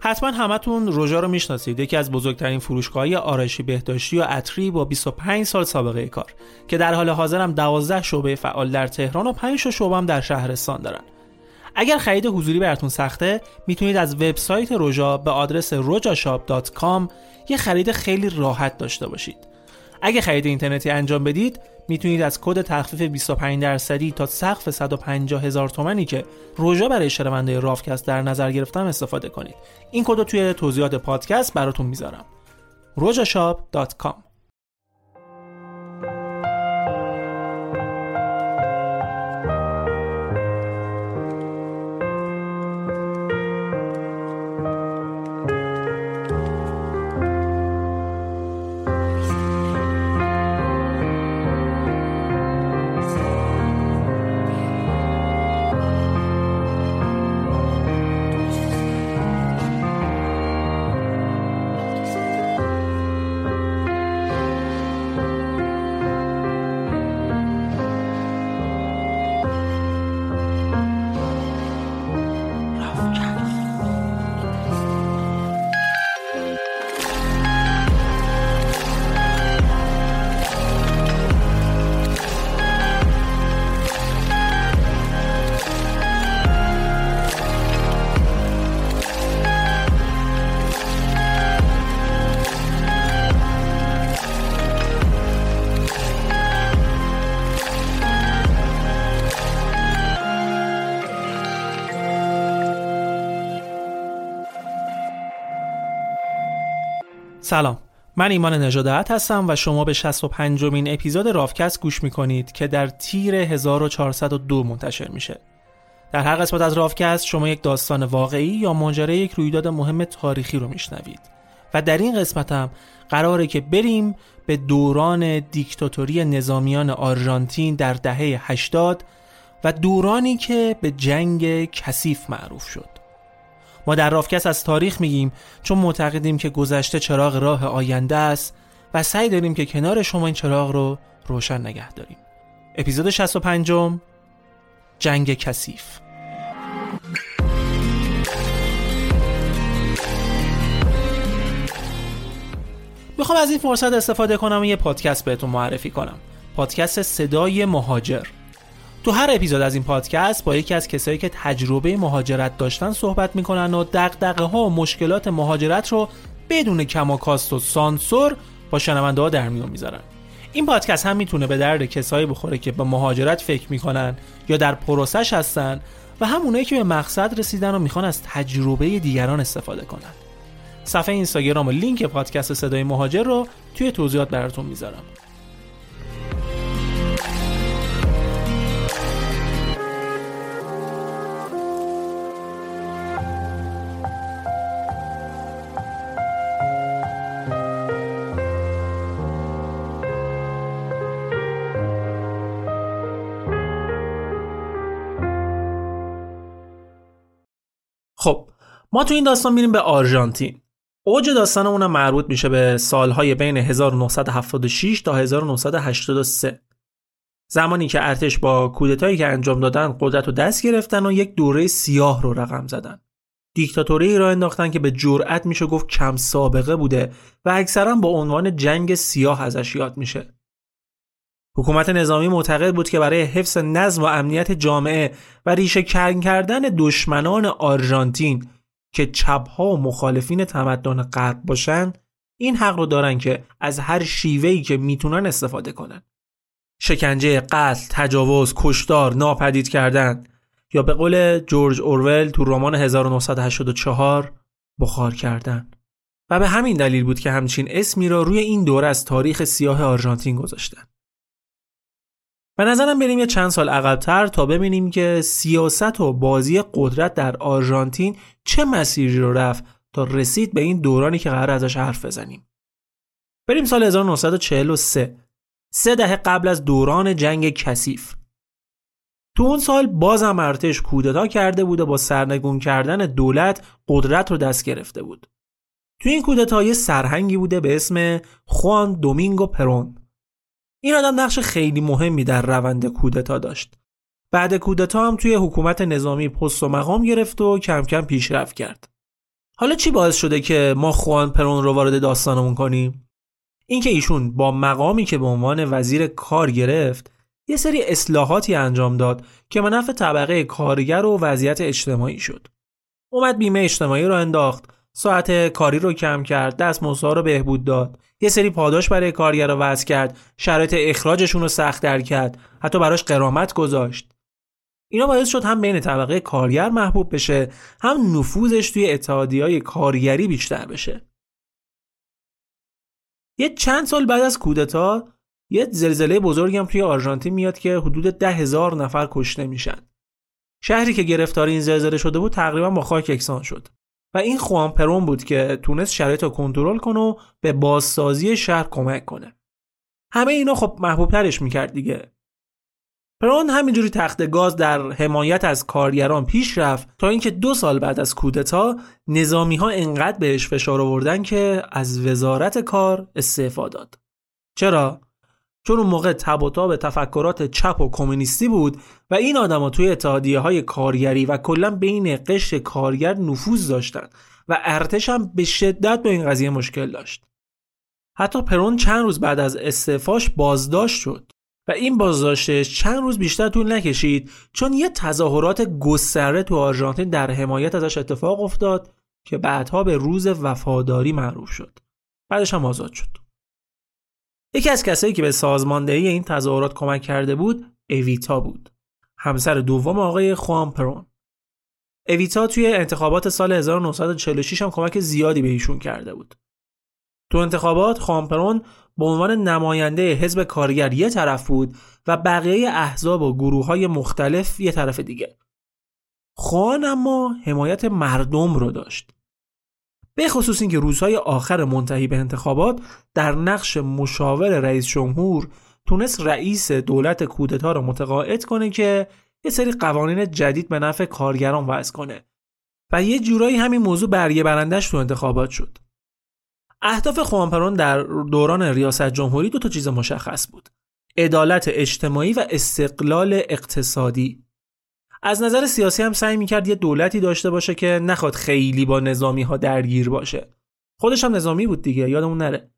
حتما همتون روژا رو می‌شناسید یکی از بزرگترین فروشگاه‌های آرایشی بهداشتی و عطری با 25 سال سابقه کار که در حال حاضر هم 12 شعبه فعال در تهران و 5 شعبه هم در شهرستان دارن. اگر خرید حضوری براتون سخته می‌تونید از وبسایت روژا به آدرس rojashop.com یه خرید خیلی راحت داشته باشید. اگه خرید اینترنتی انجام بدید می‌تونید از کد تخفیف 25 درصدی تا سقف 150 هزار تومنی که روژا برای شنونده رافکست در نظر گرفتم استفاده کنید. این کد رو توی توضیحات پادکست براتون می‌ذارم. rojashop.com سلام. من ایمان نجادت هستم و شما به 65 مین اپیزود رافکست گوش می‌کنید که در تیر 1402 منتشر میشه. در هر قسمت از رافکست شما یک داستان واقعی یا ماجرای یک رویداد مهم تاریخی رو میشنوید. و در این قسمت هم قراره که بریم به دوران دیکتاتوری نظامیان آرژانتین در دهه 80 و دورانی که به جنگ کثیف معروف شد. ما در رافکس از تاریخ میگیم چون معتقدیم که گذشته چراغ راه آینده است و سعی داریم که کنار شما این چراغ رو روشن نگه داریم. اپیزود 65 جنگ کثیف. می‌خوام از این فرصت استفاده کنم و یه پادکست بهتون معرفی کنم. پادکست صدای مهاجر. تو هر اپیزود از این پادکست با یکی از کسایی که تجربه مهاجرت داشتن صحبت می‌کنن و دقدقه ها و مشکلات مهاجرت رو بدون کماکاست و سانسور با شنونده ها در میون می‌ذارن. این پادکست هم می‌تونه به درد کسایی بخوره که به مهاجرت فکر می‌کنن یا در پروسش هستن و هم اونایی که به مقصد رسیدن و می‌خوان از تجربه دیگران استفاده کنن. صفحه اینستاگرام و لینک پادکست صدای مهاجر رو توی توضیحات براتون می‌ذارم. ما تو این داستان میریم به آرژانتین. اوج داستانمون مربوط میشه به سالهای بین 1976 تا 1983 زمانی که ارتش با کودتایی که انجام دادن قدرت رو دست گرفتن و یک دوره سیاه رو رقم زدن. دیکتاتوری را انداختن که به جرأت میشه گفت کم سابقه بوده و اکثرا با عنوان جنگ سیاه ازش یاد میشه. حکومت نظامی معتقد بود که برای حفظ نظم و امنیت جامعه و ریشه کن کردن دشمنان آرژانتین که چپها و مخالفین تمدن غرب باشن این حق رو دارن که از هر شیوهی که می‌تونن استفاده کنن. شکنجه، قتل، تجاوز، کشتار، ناپدید کردن یا به قول جورج اورول تو رمان 1984 بخار کردن. و به همین دلیل بود که همچین اسمی را روی این دوره از تاریخ سیاه آرژانتین گذاشتن. به نظرم بریم یه چند سال عقبتر تا ببینیم که سیاست و بازی قدرت در آرژانتین چه مسیری رو رفت تا رسید به این دورانی که قرار ازش حرف بزنیم. بریم سال 1943 سه دهه قبل از دوران جنگ کثیف. تو اون سال بازم ارتش کودتا کرده بود و با سرنگون کردن دولت قدرت رو دست گرفته بود. تو این کودتا یه سرهنگی بوده به اسم خوان دومینگو پرون این آدم نقش خیلی مهمی در روند کودتا داشت. بعد کودتا هم توی حکومت نظامی پست و مقام گرفت و کم کم پیشرفت کرد. حالا چی باعث شده که ما خوان پرون رو وارد داستانمون کنیم؟ اینکه ایشون با مقامی که به عنوان وزیر کار گرفت یه سری اصلاحاتی انجام داد که منفع طبقه کارگر و وضعیت اجتماعی شد. اومد بیمه اجتماعی رو انداخت، ساعت کاری رو کم کرد، دست رو بهبود داد، یه سری پاداش برای کارگرا وضع کرد. شرایط اخراجشون رو سخت در کرد. حتی براش قرامت گذاشت. اینا باعث شد هم بین طبقه کارگر محبوب بشه هم نفوذش توی های کارگری بیشتر بشه. یه چند سال بعد از کودتا یه زلزله بزرگی هم توی آرژانتین میاد که حدود ده هزار نفر کشته میشن. شهری که گرفتار این زلزله شده بود تقریبا با خاک یکسان شد. و این خوان پرون بود که تونست شرایط رو کنترل کنه و به بازسازی شهر کمک کنه. همه اینا خب محبوب ترش می‌کرد دیگه. پرون همینجوری تخت گاز در حمایت از کارگران پیش رفت تا اینکه دو سال بعد از کودتا نظامی ها انقدر بهش فشار آوردن که از وزارت کار استعفا داد. چرا؟ چون اون موقع تب و به تفکرات چپ و کمونیستی بود و این آدما توی اتحادیه های کارگری و کلا بین قشر کارگر نفوذ داشتن و ارتش هم به شدت با این قضیه مشکل داشت. حتی پرون چند روز بعد از استعفاش بازداشت شد و این بازداشتش چند روز بیشتر طول نکشید چون یه تظاهرات گسترده تو آرژانتین در حمایت ازش اتفاق افتاد که بعدها به روز وفاداری معروف شد. بعدش هم آزاد شد. یکی از کسایی که به سازماندهی این تظاهرات کمک کرده بود اویتا بود. همسر دوم آقای خوان پرون. اویتا توی انتخابات سال 1946 هم کمک زیادی به ایشون کرده بود. تو انتخابات خوان به عنوان نماینده حزب کارگر یه طرف بود و بقیه احزاب و گروه های مختلف یه طرف دیگه. خوان اما حمایت مردم رو داشت. به خصوص اینکه روزهای آخر منتهی به انتخابات در نقش مشاور رئیس جمهور تونست رئیس دولت کودتا رو متقاعد کنه که یه سری قوانین جدید به نفع کارگران وضع کنه و یه جورایی همین موضوع برگه برندش تو انتخابات شد. اهداف خوانپرون در دوران ریاست جمهوری دو تا چیز مشخص بود. عدالت اجتماعی و استقلال اقتصادی. از نظر سیاسی هم سعی می‌کرد یه دولتی داشته باشه که نخواد خیلی با نظامی ها درگیر باشه. خودش هم نظامی بود دیگه یادمون نره.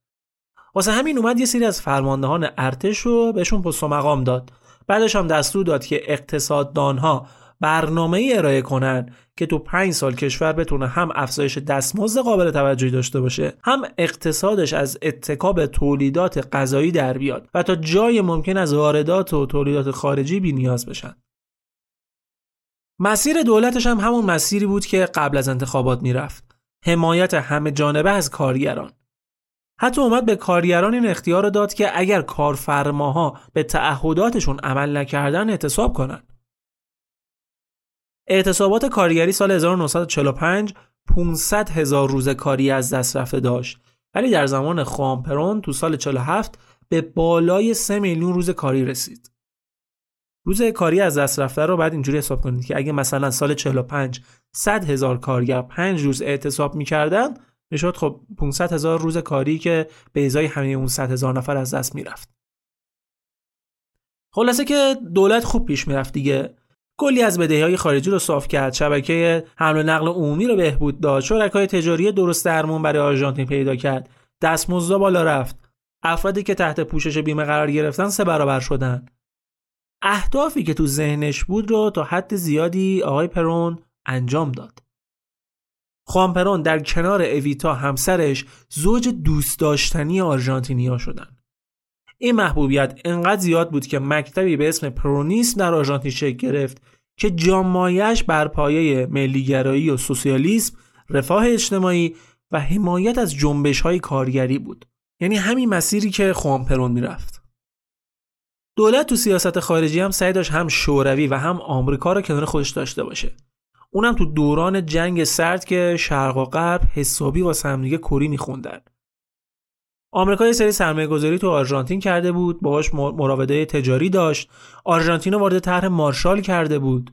واسه همین اومد یه سری از فرماندهان ارتش رو بهشون پست و مقام داد. بعدش هم دستور داد که اقتصاددانها برنامه ای ارائه کنن که تو پنج سال کشور بتونه هم افزایش دستمزد قابل توجهی داشته باشه هم اقتصادش از اتکاب تولیدات غذایی در بیاد و تا جای ممکن از واردات و تولیدات خارجی بی نیاز بشن. مسیر دولتش هم همون مسیری بود که قبل از انتخابات می‌رفت حمایت همه جانبه از کارگران حتی اومد به کارگران این اختیار رو داد که اگر کارفرماها به تعهداتشون عمل نکردن اعتصاب کنند. اعتصابات کارگری سال 1945 500 هزار روز کاری از دست رفته داشت ولی در زمان خوامپرون تو سال 47 به بالای 3 میلیون روز کاری رسید. روز کاری از دست رفته رو بعد اینجوری حساب کنید که اگه مثلا سال 45 100 هزار کارگر 5 روز اعتصاب می‌کردن می‌شد خب 500 هزار روز کاری که به ازای همه اون 100 هزار نفر از دست می‌رفت. خلاصه که دولت خوب پیش می‌رفت دیگه. کلی از بدهی های خارجی رو صاف کرد. شبکه حمل و نقل عمومی رو بهبود داد. شرکای تجاری درست درمون برای آرژانتین پیدا کرد. دستمزد بالا رفت. افرادی که تحت پوشش بیمه قرار گرفتن سه برابر شدن. اهدافی که تو ذهنش بود رو تا حد زیادی آقای پرون انجام داد خوان پرون در کنار اویتا همسرش زوج دوست داشتنی آرژانتینیا شدن این محبوبیت انقدر زیاد بود که مکتبی به اسم پرونیسم در آرژانتین شکل گرفت که جامایش بر پایه ملیگرایی و سوسیالیسم، رفاه اجتماعی و حمایت از جنبش های کارگری بود. یعنی همین مسیری که خوان پرون می‌رفت. دولت تو سیاست خارجی هم سعی داشت هم شوروی و هم آمریکا را کنار خودش داشته باشه. اونم تو دوران جنگ سرد که شرق و غرب حسابی با همدیگه کری میخوندن. آمریکا یه سری سرمایه گذاری تو آرژانتین کرده بود باهاش مراوده تجاری داشت آرژانتین رو وارد طرح مارشال کرده بود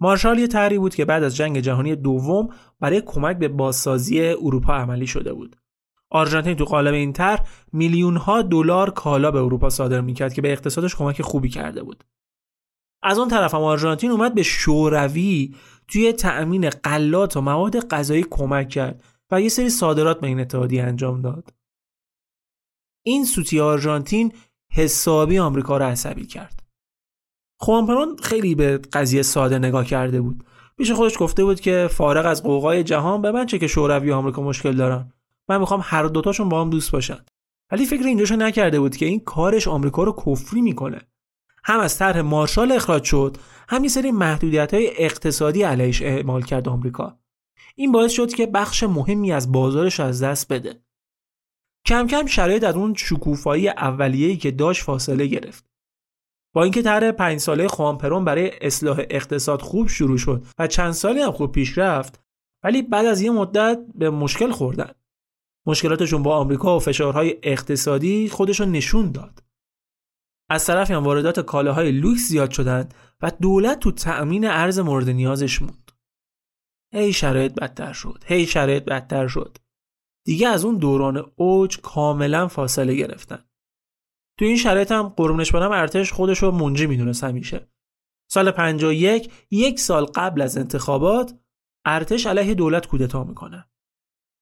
مارشال یه طرحی بود که بعد از جنگ جهانی دوم برای کمک به بازسازی اروپا عملی شده بود آرژانتین تو قالب این طرح میلیون ها دلار کالا به اروپا صادر می‌کرد که به اقتصادش کمک خوبی کرده بود. از اون طرف هم آرژانتین اومد به شوروی توی تأمین غلات و مواد غذایی کمک کرد و یه سری صادرات به این اتحادیه انجام داد. این سوتی آرژانتین حسابی آمریکا رو عصبی کرد. خوانپرون خیلی به قضیه ساده نگاه کرده بود. پیش خودش گفته بود که فارغ از قوقای جهان به من چه که شوروی و آمریکا مشکل دارن. من می‌خوام هر دوتاشون با هم دوست باشن ولی فکر اینجاشو نکرده بود که این کارش آمریکا رو کفری می‌کنه هم از طرح مارشال اخراج شد هم یه سری محدودیت های اقتصادی علیش اعمال کرد آمریکا این باعث شد که بخش مهمی از بازارش از دست بده کم کم شرایط از اون شکوفایی اولیه‌ای که داشت فاصله گرفت. با اینکه طرح پنج ساله خوانپرون برای اصلاح اقتصاد خوب شروع شد و چند سالی هم خوب پیش رفت ولی بعد از یه مدت به مشکل خوردن. مشکلاتشون با آمریکا و فشارهای اقتصادی خودشون نشون داد. از طرفی هم واردات کالاهای لوکس زیاد شدند و دولت تو تأمین ارز مورد نیازش موند. هی شرایط بدتر شد. هی شرایط بدتر شد. دیگه از اون دوران اوج کاملا فاصله گرفتن تو این شرایط هم قربونش برم ارتش خودش رو منجی می‌دونست همیشه سال 51 یک سال قبل از انتخابات ارتش علیه دولت کودتا می‌کنه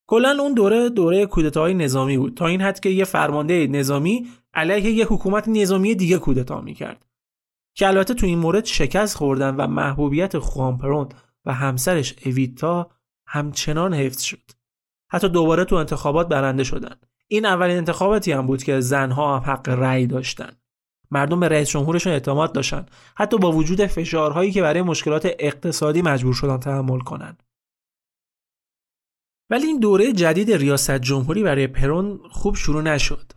کلا اون دوره دوره کودتاهای نظامی بود. تا این حد که یه فرمانده نظامی علیه یه حکومت نظامی دیگه کودتا می‌کرد. که البته تو این مورد شکست خوردن و محبوبیت خوانپرون و همسرش اویتا همچنان حفظ شد. حتی دوباره تو انتخابات برنده شدن. این اولین انتخاباتی هم بود که زنها هم حق رأی داشتن. مردم به رئیس جمهورشون اعتماد داشتن. حتی با وجود فشارهایی که برای مشکلات اقتصادی مجبور شدن تحمل کنن. ولی این دوره جدید ریاست جمهوری برای پرون خوب شروع نشد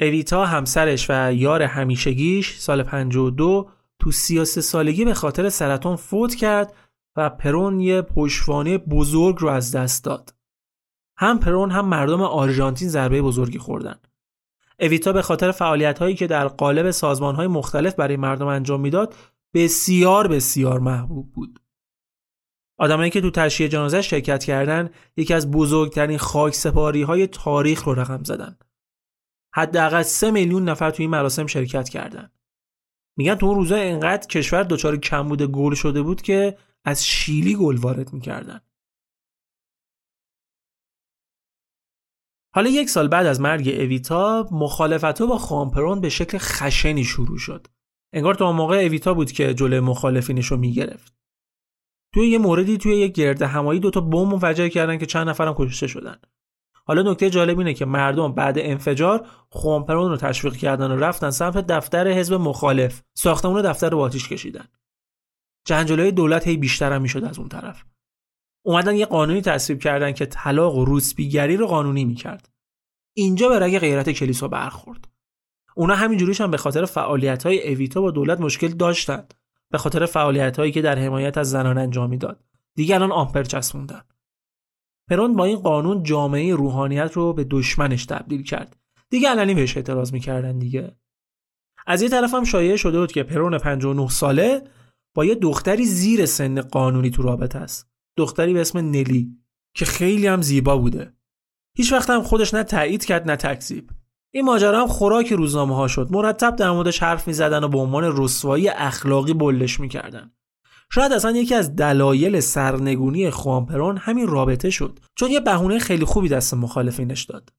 اویتا همسرش و یار همیشگیش سال 52 تو 33 سالگی به خاطر سرطان فوت کرد و پرون یه پشوانه بزرگ رو از دست داد هم پرون هم مردم آرژانتین ضربه بزرگی خوردن. اویتا به خاطر فعالیت هایی که در قالب سازمان های مختلف برای مردم انجام می‌داد بسیار بسیار محبوب بود. آدمایی که تو تشییع جنازه شرکت کردن یکی از بزرگترین خاک سپاری های تاریخ رو رقم زدن. حداقل سه میلیون نفر تو این مراسم شرکت کردن. میگن تو اون روزا انقدر کشور دچار کمبود گل شده بود که از شیلی گل وارد می‌کردن. حالا یک سال بعد از مرگ اویتا مخالفت با خامپرون به شکل خشنی شروع شد انگار تا موقع اویتا بود که جلوی مخالفینش رو می‌گرفت توی یه موردی توی یک گرد همایی دوتا بمب منفجر کردن که چند نفرم کشته شدن. حالا نکته جالب اینه که مردم بعد انفجار خوامپرون رو تشویق کردن و رفتن سمت دفتر حزب مخالف. ساختمون دفتر رو آتیش کشیدن. جنجالای دولت هی بیشتر هم می‌شد از اون طرف. اومدن یه قانونی تصویب کردن که طلاق و روسپیگری رو قانونی می‌کرد. اینجا به رگ غیرت کلیسا برخورد. اونا همینجوریش هم به خاطر فعالیت های اویتا با دولت مشکل داشتند به خاطر فعالیت هایی که در حمایت از زنان انجام می‌داد. دیگه الان آمپر چسبوندن. پرون با این قانون جامعه روحانیت رو به دشمنش تبدیل کرد. دیگه علنی بهش اعتراض می‌کردن دیگه. از یه طرف هم شایعه شده بود که پرون 59 ساله با یه دختری زیر سن قانونی تو رابطه است. دختری به اسم نلی که خیلی هم زیبا بوده. هیچ وقت هم خودش نه تایید کرد نه تکذیب. این ماجرا هم خوراک روزنامه ها شد. مرتب در موردش حرف می‌زدن و به عنوان رسوایی اخلاقی بلش می‌کردن. شاید اصلا یکی از دلایل سرنگونی خوانپرون همین رابطه شد چون یه بهونه خیلی خوبی دست مخالفینش داد.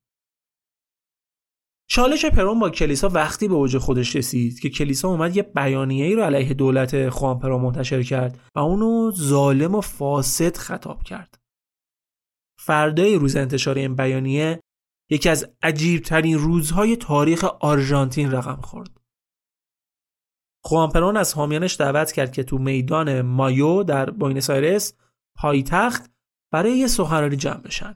چالش پرون با کلیسا وقتی به اوج خودش رسید که کلیسا اومد یه بیانیه ای رو علیه دولت خوان پرون منتشر کرد و اونو ظالم و فاسد خطاب کرد. فردای روز انتشار این بیانیه یکی از عجیبترین روزهای تاریخ آرژانتین رقم خورد. خوان پرون از حامیانش دعوت کرد که تو میدان مایو در بوینس آیرس پایتخت برای یه سخنرانی جمع بشن.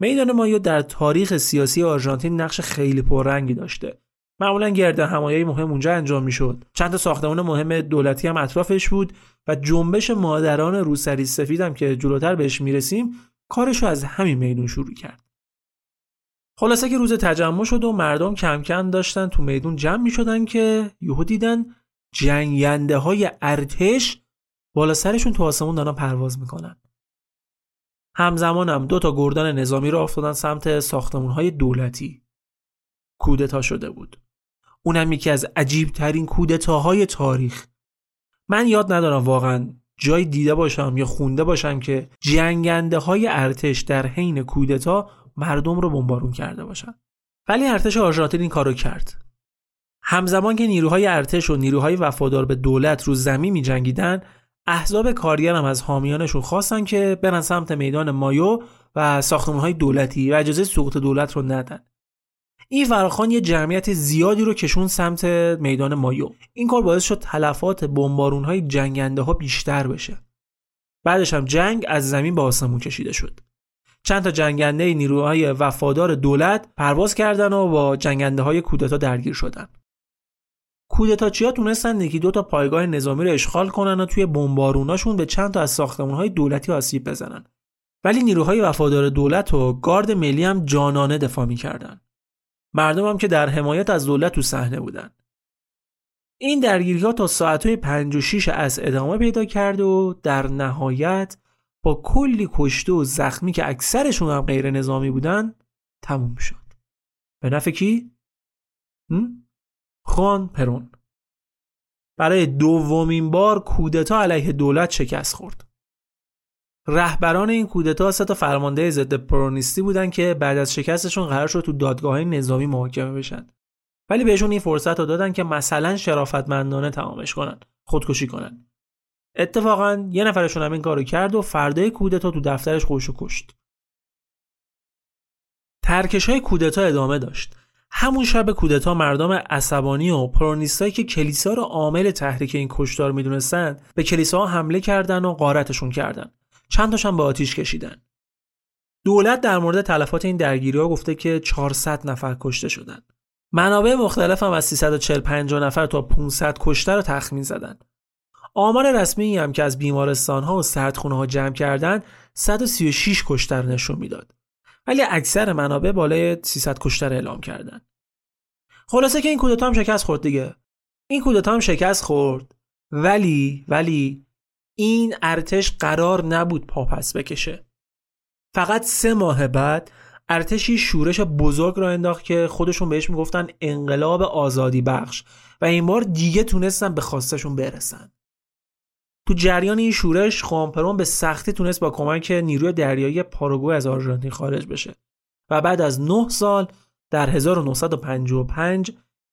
میدان مایو در تاریخ سیاسی آرژانتین نقش خیلی پررنگی داشته معمولا گرد همایی مهم اونجا انجام می‌شد چند تا ساختمان مهم دولتی هم اطرافش بود و جنبش مادران روسری سفید هم که جلوتر بهش می‌رسیم کارش رو از همین میدون شروع کرد خلاصه که روز تجمع شد و مردم کم کم داشتن تو میدون جمع می شدن که یهو دیدن جنگنده های ارتش بالا سرشون تو آسمون دارن پرواز می‌کنن. همزمان هم دو تا گردان نظامی را افتادن سمت ساختمون های دولتی. کودتا شده بود. اونم یکی از عجیب ترین کودتاهای تاریخ. من یاد ندارم واقعا جای دیده باشم یا خونده باشم که جنگنده های ارتش در حین کودتا مردم رو بمبارون کرده باشن. ولی ارتش آرژانتین این کارو کرد. همزمان که نیروهای ارتش و نیروهای وفادار به دولت رو زمین می جنگیدن احزاب کارگر هم از حامیانشون خواستن که برن سمت میدان مایو و های دولتی و اجازه سقوط دولت رو ندن. این فراخان یه جمعیت زیادی رو کشون سمت میدان مایو. این کار باعث شد تلفات بمبارون های جنگنده ها بیشتر بشه. بعدش هم جنگ از زمین به آسمون کشیده شد. چند تا جنگنده نیروهای وفادار دولت پرواز کردن و با جنگنده های کودتا درگیر شدن. کودتاچیا تونستن یکی دو تا پایگاه نظامی رو اشغال کنن و توی بمباروناشون به چند تا از ساختمانهای دولتی آسیب بزنن. ولی نیروهای وفادار دولت و گارد ملی هم جانانه دفاع می‌کردن. مردم هم که در حمایت از دولت تو صحنه بودن. این درگیری ها تا ساعتهای 5 و 6 از ادامه پیدا کرد و در نهایت با کلی کشته و زخمی که اکثرشون هم غیر نظامی بودن تموم شد به نفع کی؟ خوان پرون برای دومین بار کودتا علیه دولت شکست خورد. رهبران این کودتا سه تا فرمانده ضد پرونیستی بودن که بعد از شکستشون قرار شد تو دادگاه نظامی محاکمه بشن. ولی بهشون این فرصت رو دادن که مثلا شرافتمندانه تمامش کنن، خودکشی کنن. اتفاقا یه نفرشون هم این کارو کرد و فردای کودتا تو دفترش خوشو کشت. ترکش های کودتا ادامه داشت. همون شب کودتا مردم عصبانی و پرونیستایی که کلیسا رو عامل تحریک این کشتار می‌دونستن به کلیسا حمله کردن و غارتشون کردن چند تاشون به آتیش کشیدن دولت در مورد تلفات این درگیری ها گفته که 400 نفر کشته شدن منابع مختلف هم از 345 نفر تا 500 کشته رو تخمین زدن آمار رسمی هم که از بیمارستان ها و سردخونه ها جمع کردن 136 کشته نشون می‌داد. ولی اکثر منابع بالای 300 کشتر اعلام کردن. خلاصه که این کودتا هم شکست خورد دیگه. این کودتا هم شکست خورد. ولی ولی این ارتش قرار نبود پاپس بکشه. فقط سه ماه بعد ارتشی شورش بزرگ را انداخت که خودشون بهش می‌گفتن انقلاب آزادی بخش و این بار دیگه تونستن به خواستشون برسن. تو جریان این شورش خوامپرون به سختی تونست با کمک نیروی دریایی پاراگوئه از آرژانتین خارج بشه و بعد از 9 سال در 1955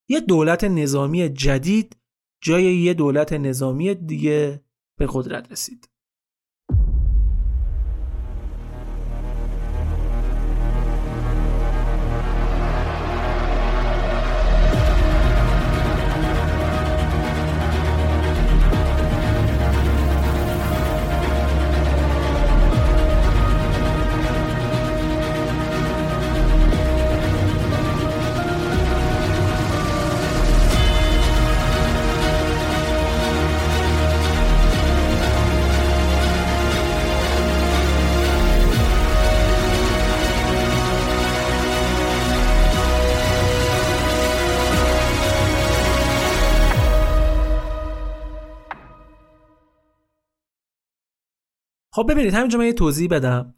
یه دولت نظامی جدید جای یه دولت نظامی دیگه به قدرت رسید. خب ببینید همینجا من یه توضیح بدم.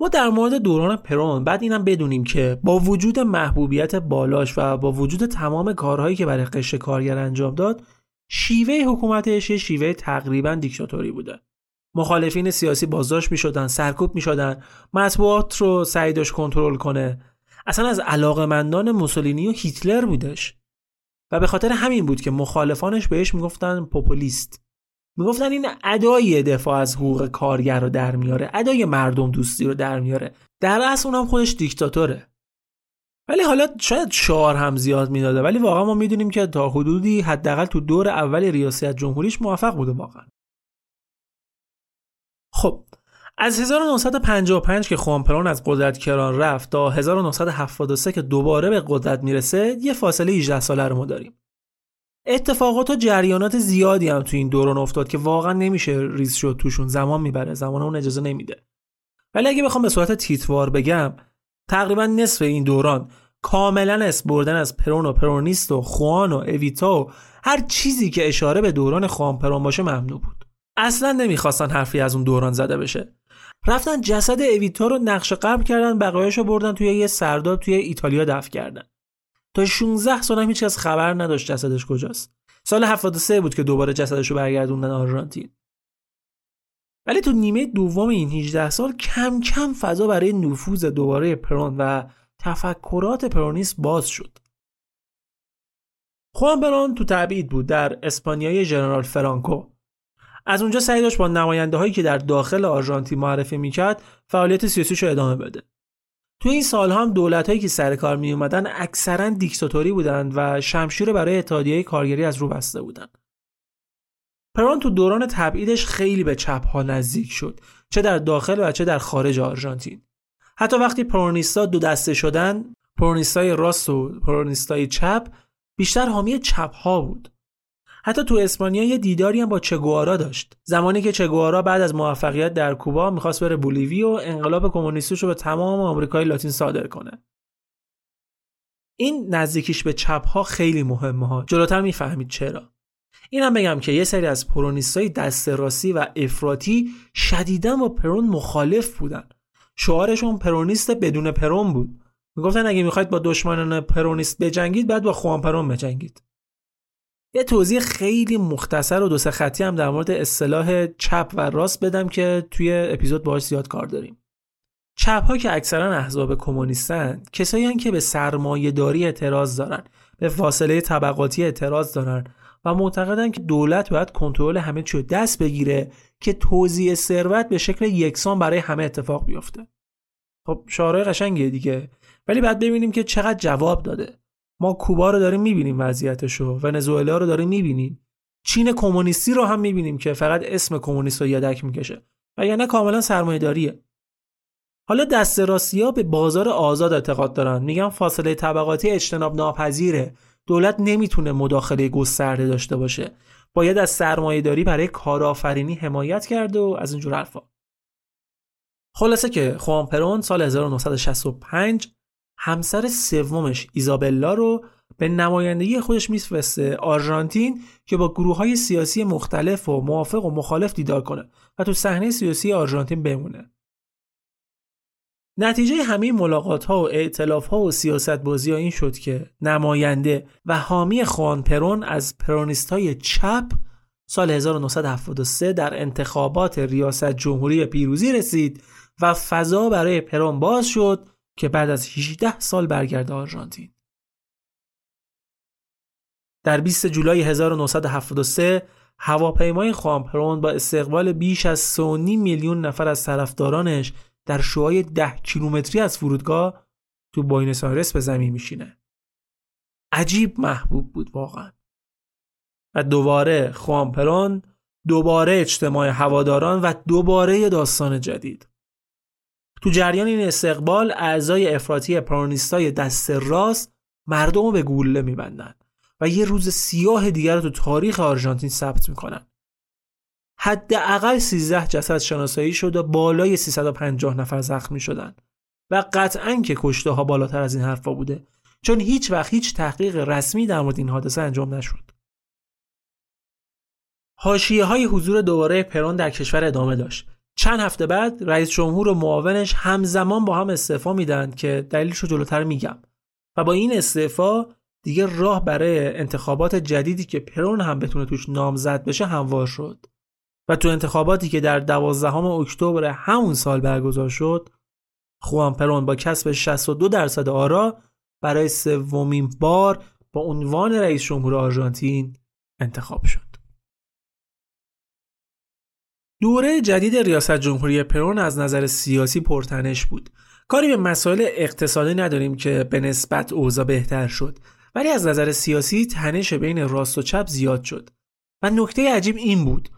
ما در مورد دوران پرون بعد اینم بدونیم که با وجود محبوبیت بالاش و با وجود تمام کارهایی که برای قشر کارگر انجام داد شیوه حکومتش شیوه تقریبا دیکتاتوری بوده. مخالفین سیاسی بازداشت می‌شدن سرکوب می‌شدن مطبوعات رو سعی داشت کنترل کنه. اصلا از علاقمندان موسولینی و هیتلر بودش. و به خاطر همین بود که مخالفانش بهش می‌گفتن پوپولیست. می‌گفتن این ادای دفاع از حقوق کارگر رو در میاره ادای مردم دوستی رو در میاره. در اصل اونم خودش دیکتاتوره. ولی حالا شاید شعار هم زیاد می‌داده ولی واقعا ما می‌دونیم که تا حدودی حداقل تو دور اول ریاست جمهوریش موفق بوده واقعا. خب از 1955 که خوانپرون از قدرت کران رفت تا 1973 که دوباره به قدرت می‌رسه یه فاصله 18 ساله رو ما داریم. اتفاقات و جریانات زیادی هم تو این دوران افتاد که واقعا نمیشه ریز شد توشون. زمان می‌بره. زمان اون اجازه نمیده. ولی اگه بخوام به صورت تیتروار بگم تقریبا نصف این دوران کاملا اسم بردن از پرون و پرونیست و خوان و اویتا و هر چیزی که اشاره به دوران خوان پرون باشه ممنوع بود. اصلا نمی‌خواستن حرفی از اون دوران زده بشه. رفتن جسد اویتا رو نبش قبر کردن بقایاشو بردن توی یه سرداب توی ایتالیا دفن کردن. تا 16 سال هم هیچ از خبر نداشت جسدش کجاست. سال 73 بود که دوباره جسدش رو برگردوندن آرژانتین. ولی تو نیمه دوم این 18 سال کم کم فضا برای نفوذ دوباره پرون و تفکرات پرونیست باز شد. خوان پرون تو تبعید بود در اسپانیای ژنرال فرانکو. از اونجا سعی داشت با نماینده هایی که در داخل آرژانتین معرفی می‌کرد فعالیت سیاسیش رو ادامه بده. تو این سال هم دولت هایی که سر کار می اومدن اکثرا دیکتاتوری بودند و شمشیر برای اتحادیه کارگری از رو بسته بودند. پرون تو دوران تبعیدش خیلی به چپ ها نزدیک شد چه در داخل و چه در خارج آرژانتین. حتی وقتی پرونیستا دو دسته شدن پرونیستای راست و پرونیستای چپ بیشتر حامی چپ ها بود. حتی تو اسپانیا یه دیداری هم با چگوارا داشت. زمانی که چگوارا بعد از موفقیت در کوبا می‌خواست بره بولیوی و انقلاب کمونیستیش رو به تمام آمریکای لاتین صادر کنه. این نزدیکیش به چپ ها خیلی مهمه ها. جلوتر می‌فهمید چرا. اینم بگم که یه سری از پرونیستای دست راستی و افراطی شدیدا با پرون مخالف بودن. شعارشون پرونیست بدون پرون بود. می‌گفتن اگه می‌خواید با دشمنان پرونیست بجنگید بعد با خوان پرون بجنگید. یه توضیح خیلی مختصر و دو سه خطی هم در مورد اصطلاح چپ و راست بدم که توی اپیزود باهاش زیاد کار داریم. چپ ها که اکثرا احزاب کمونیستن کسایی که به سرمایه داری اعتراض دارن به فاصله طبقاتی اعتراض دارن و معتقدن که دولت باید کنترل همه چی دست بگیره که توزیع ثروت به شکل یکسان برای همه اتفاق بیفته. خب شعارهای قشنگیه دیگه ولی بعد ببینیم که چقدر جواب داده. ما کوبا رو داریم می‌بینیم وضعیتشو ونزوئلا رو داریم می‌بینیم. چین کمونیستی رو هم می‌بینیم که فقط اسم کمونیست رو یدک می‌کشه. و یعنی کاملا سرمایه داریه حالا دست ها به بازار آزاد اعتقاد دارن. میگن فاصله طبقاتی اجتناب ناپذیره. دولت نمی‌تونه مداخله گسترده داشته باشه. باید از سرمایه داری برای کارآفرینی حمایت کرد و از اینجور حرفا. خلاصه که خوان پرون سال 1965 همسر سومش ایزابلا رو به نمایندگی خودش میفرسته آرژانتین که با گروه های سیاسی مختلف و موافق و مخالف دیدار کنه و تو صحنه سیاسی آرژانتین بمونه. نتیجه همه ملاقات ها و ائتلاف ها و سیاست بازی ها این شد که نماینده و حامی خوان پرون از پرونیست های چپ سال 1973 در انتخابات ریاست جمهوری پیروزی رسید و فضا برای پرون باز شد که بعد از 18 سال برگرده آرژانتین. در 20 جولای 1973 هواپیمای خامپرون با استقبال بیش از 3.5 میلیون نفر از طرفدارانش در شوهای 10 کیلومتری از فرودگاه تو باینس آیرس به زمین میشینه. عجیب محبوب بود واقعا. و دوباره خوامپرون دوباره اجتماع هواداران و دوباره داستان جدید. تو جریان این استقبال اعضای افراطی پرونیستای دست راست مردم رو به گوله میبندن و یه روز سیاه دیگر رو تو تاریخ آرژانتین ثبت می‌کنن حداقل 13 جسد شناسایی شد و بالای 350 نفر زخمی شدن و قطعا که کشته ها بالاتر از این حرفا بوده چون هیچ وقت هیچ تحقیق رسمی در مورد این حادثه انجام نشد. حاشیه های حضور دوباره پرون در کشور ادامه داشت چند هفته بعد رئیس جمهور و معاونش همزمان با هم استعفا میدن که دلیلش رو جلوتر میگم و با این استعفا دیگه راه برای انتخابات جدیدی که پرون هم بتونه توش نامزد بشه هموار شد و تو انتخاباتی که در دوازدهم اکتبر همون سال برگزار شد خوان پرون با کسب 62 درصد آرا برای سومین بار با عنوان رئیس جمهور آرژانتین انتخاب شد. دوره جدید ریاست جمهوری پرون از نظر سیاسی پرتنش بود. کاری به مسائل اقتصادی نداریم که به نسبت اوضاع بهتر شد ولی از نظر سیاسی تنش بین راست و چپ زیاد شد. و نکته عجیب این بود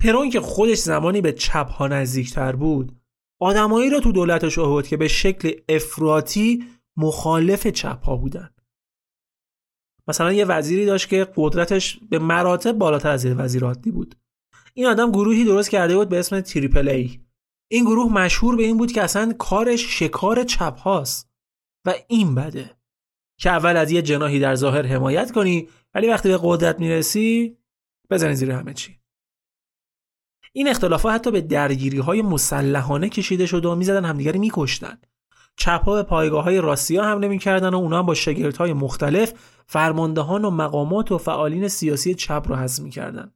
پرون که خودش زمانی به چپ ها نزدیکتر بود آدمایی را تو دولتش آورد که به شکل افراطی مخالف چپ ها بودن. مثلا یه وزیری داشت که قدرتش به مراتب بالاتر از وزیر عادی بود. این آدم گروهی درست کرده بود به اسم تریپل ای. این گروه مشهور به این بود که اصلا کارش شکار چپ هاست و این بده که اول از یه جناحی در ظاهر حمایت کنی ولی وقتی به قدرت می‌رسی بزنی زیر همه چی. این اختلافات حتی به درگیری های مسلحانه کشیده شد و می‌زدن همدیگری میکشتن. چپ ها به پایگاه های حمله می‌کردن و اونا هم با شگرت های مختلف فرماندهان و مقامات و فعالین سیاسی چپ رو حذف می‌کردن.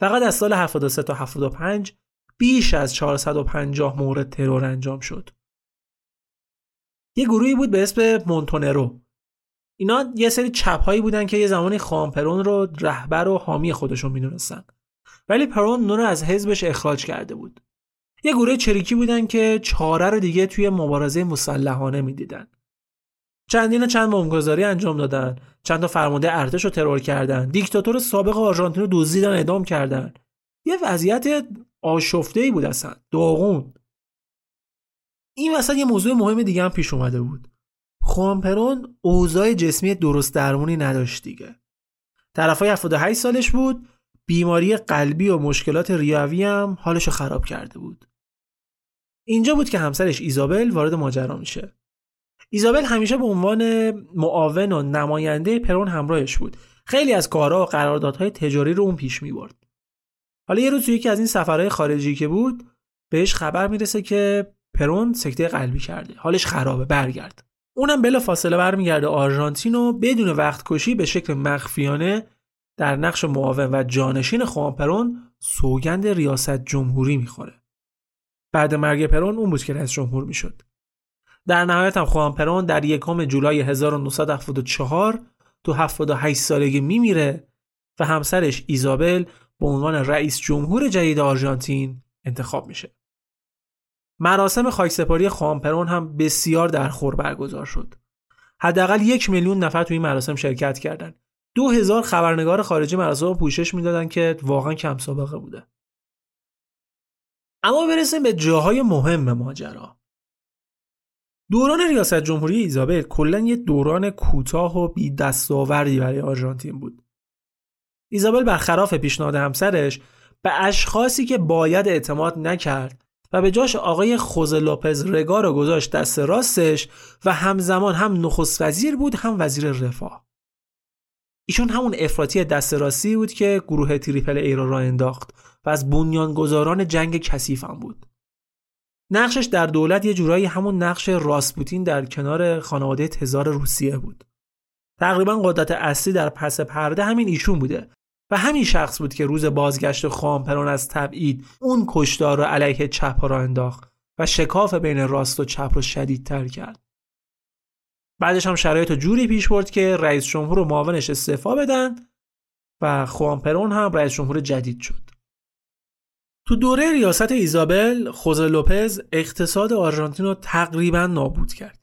فقط از سال 73 تا 75 بیش از 450 مورد ترور انجام شد. یه گروهی بود به اسم مونتونرو. اینا یه سری چپهایی بودن که یه زمانی خامپرون رو رهبر و حامی خودشون می‌دونستن. ولی پرون نور از حزبش اخراج کرده بود. یه گروه چریکی بودن که چاره رو دیگه توی مبارزه مسلحانه می‌دیدن. چندین چند ممگذاری انجام دادن. چند تا فرمانده ارتش رو ترور کردن. دیکتاتور سابق آرژانتین رو دزدیدن اعدام کردن. یه وضعیت آشفته ای بود اصلا. داغون. این وسط یه موضوع مهم دیگه هم پیش اومده بود. خوانپرون اوضاع جسمی درست درمونی نداشت دیگه. طرفای 78 سالش بود. بیماری قلبی و مشکلات ریاوی هم حالشو خراب کرده بود. اینجا بود که همسرش ایزابل وارد ماجرا میشه. ایزابل همیشه به عنوان معاون و نماینده پرون همراهش بود. خیلی از کارها و قراردادهای تجاری رو اون پیش می برد. حالا یه روز توی یکی از این سفرهای خارجی که بود بهش خبر می‌رسه که پرون سکته قلبی کرده. حالش خرابه برگرد. اونم بلا فاصله برمیگرده آرژانتین و بدون وقت کشی به شکل مخفیانه در نقش معاون و جانشین خوان پرون سوگند ریاست جمهوری می‌خوره. بعد مرگ پرون اون بود که رئیس جمهور می‌شد. در نهایت هم خوان پرون در یکم جولای 1974 تو 78 سالگی میمیره و همسرش ایزابل به عنوان رئیس جمهور جدید آرژانتین انتخاب میشه مراسم خاکسپاری خامپرون هم بسیار در خور برگزار شد. حداقل یک میلیون نفر توی این مراسم شرکت کردند. دو هزار خبرنگار خارجی مراسم پوشش می‌دادن که واقعا کم سابقه بوده. اما برسیم به جاهای مهم ماجرا. دوران ریاست جمهوری ایزابل کلا یه دوران کوتاه و بی دستاوردی برای آرژانتین بود. ایزابل برخلاف پیشنهاد همسرش به اشخاصی که باید اعتماد نکرد و به جاش آقای خوزه لوپز رگا رو گذاشت دست راستش و همزمان هم نخست وزیر بود هم وزیر رفاه ایشون همون افراطی دست راستی بود که گروه Triple A راه انداخت و از بنیانگذاران جنگ کثیف هم بود نقشش در دولت یه جورایی همون نقش راسپوتین در کنار خانواده تزار روسیه بود تقریبا قدرت اصلی در پس پرده همین ایشون بوده و همین شخص بود که روز بازگشت خامپرون از تبعید اون کشدار رو علیه چپ را انداخت و شکاف بین راست و چپ رو شدیدتر کرد. بعدش هم شرایط جوری پیش برد که رئیس جمهور و معاونش استعفا بدن و خوانپرون هم رئیس جمهور جدید شد. تو دوره ریاست ایزابل، خوزه لوپز اقتصاد آرژانتین رو تقریبا نابود کرد.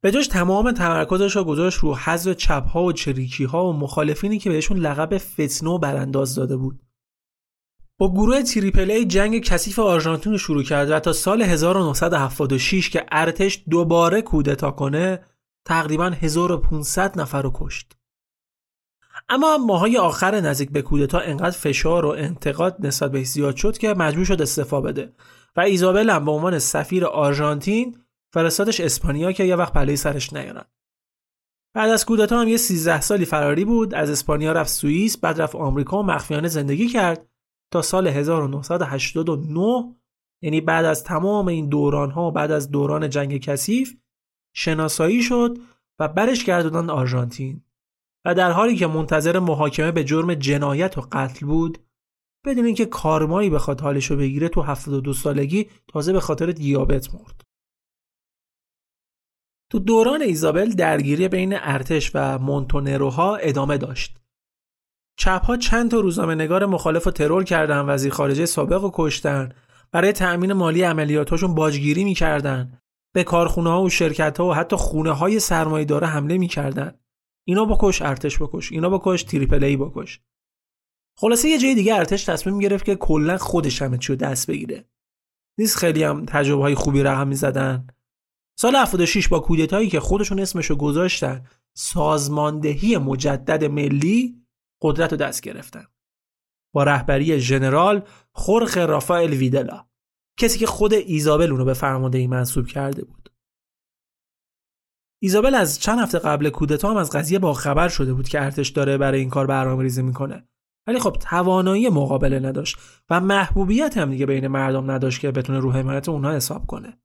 به جاش تمام تمرکزش رو گذاشت رو حذف چپ ها و چریکی ها و مخالفینی که بهشون لقب فتنه و برانداز داده بود با گروه ای جنگ کثیف آرژانتین رو شروع کرد و تا سال 1976 که ارتش دوباره کودتا کنه تقریبا 1500 نفر رو کشت اما ماهای آخر نزدیک به کودتا انقدر فشار و انتقاد نسبت به زیاد شد که مجبور شد استعفا بده. و ایزابل هم به عنوان سفیر آرژانتین فرستادش اسپانیا که یه وقت پله سرش نیارن. بعد از کودتا هم یه 13 سالی فراری بود از اسپانیا رفت سوئیس بعد رفت آمریکا و مخفیانه زندگی کرد تا سال 1989 یعنی بعد از تمام این دوران ها بعد از دوران جنگ کثیف شناسایی شد و برش گردوندن آرژانتین. و در حالی که منتظر محاکمه به جرم جنایت و قتل بود بدون اینکه کارمایی بخواد حالشو بگیره تو 72 سالگی تازه به خاطر دیابت مرد. تو دوران ایزابل درگیری بین ارتش و مونتونروها ادامه داشت. چپها چند تا روزنامه نگار مخالف و ترور کردن وزیر خارجه سابق و کشتن برای تأمین مالی عملیاتاشون باجگیری می‌کردن به کارخونه ها و شرکت ها و حتی خونه های سرمایه داره حمله می‌کردن. اینا بکش ارتش بکش. اینا بکش تریپل ای بکش. خلاصه یه جای دیگه ارتش تصمیم گرفت که کلا خودش همه چی دست بگیره. نیست خیلی هم تجربه های خوبی رقم می‌زدن. سال 76 با کودتایی که خودشون اسمشو گذاشتن سازماندهی مجدد ملی قدرت رو دست گرفتن. با رهبری ژنرال خورخ رافائل ویدلا. کسی که خود ایزابل اونو به فرماندهی منصوب کرده بود. ایزابل از چند هفته قبل کودتا هم از قضیه با خبر شده بود که ارتش داره برای این کار برنامه‌ریزی می‌کنه. ولی خب توانایی مقابله نداشت و محبوبیت هم دیگه بین مردم نداشت که بتونه رو حمایت اونها حساب کنه.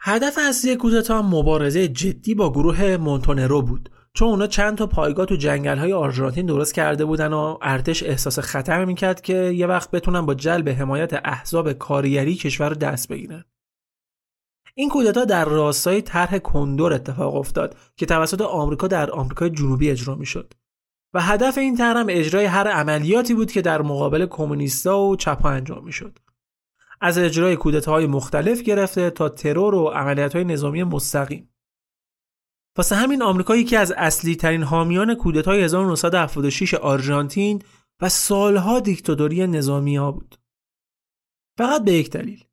هدف اصلی کودتا مبارزه جدی با گروه مونتونرو بود چون اونا چند تا پایگاه تو جنگل های آرژانتین درست کرده بودن و ارتش احساس خطر می‌کرد که یه وقت بتونن با جلب حمایت احزاب کاریری کشور رو دست بگیرن. این کودتا در راستای طرح کندور اتفاق افتاد که توسط آمریکا در آمریکای جنوبی اجرا می‌شد و هدف این طرح هم اجرای هر عملیاتی بود که در مقابل کمونیستا و چپا انجام می‌شد از اجرای کودتاهای مختلف گرفته تا ترور و عملیات های نظامی مستقیم واسه همین آمریکا یکی از اصلی ترین حامیان کودتای 1976 آرژانتین و سالها دیکتاتوری نظامی ها بود. فقط به یک دلیل.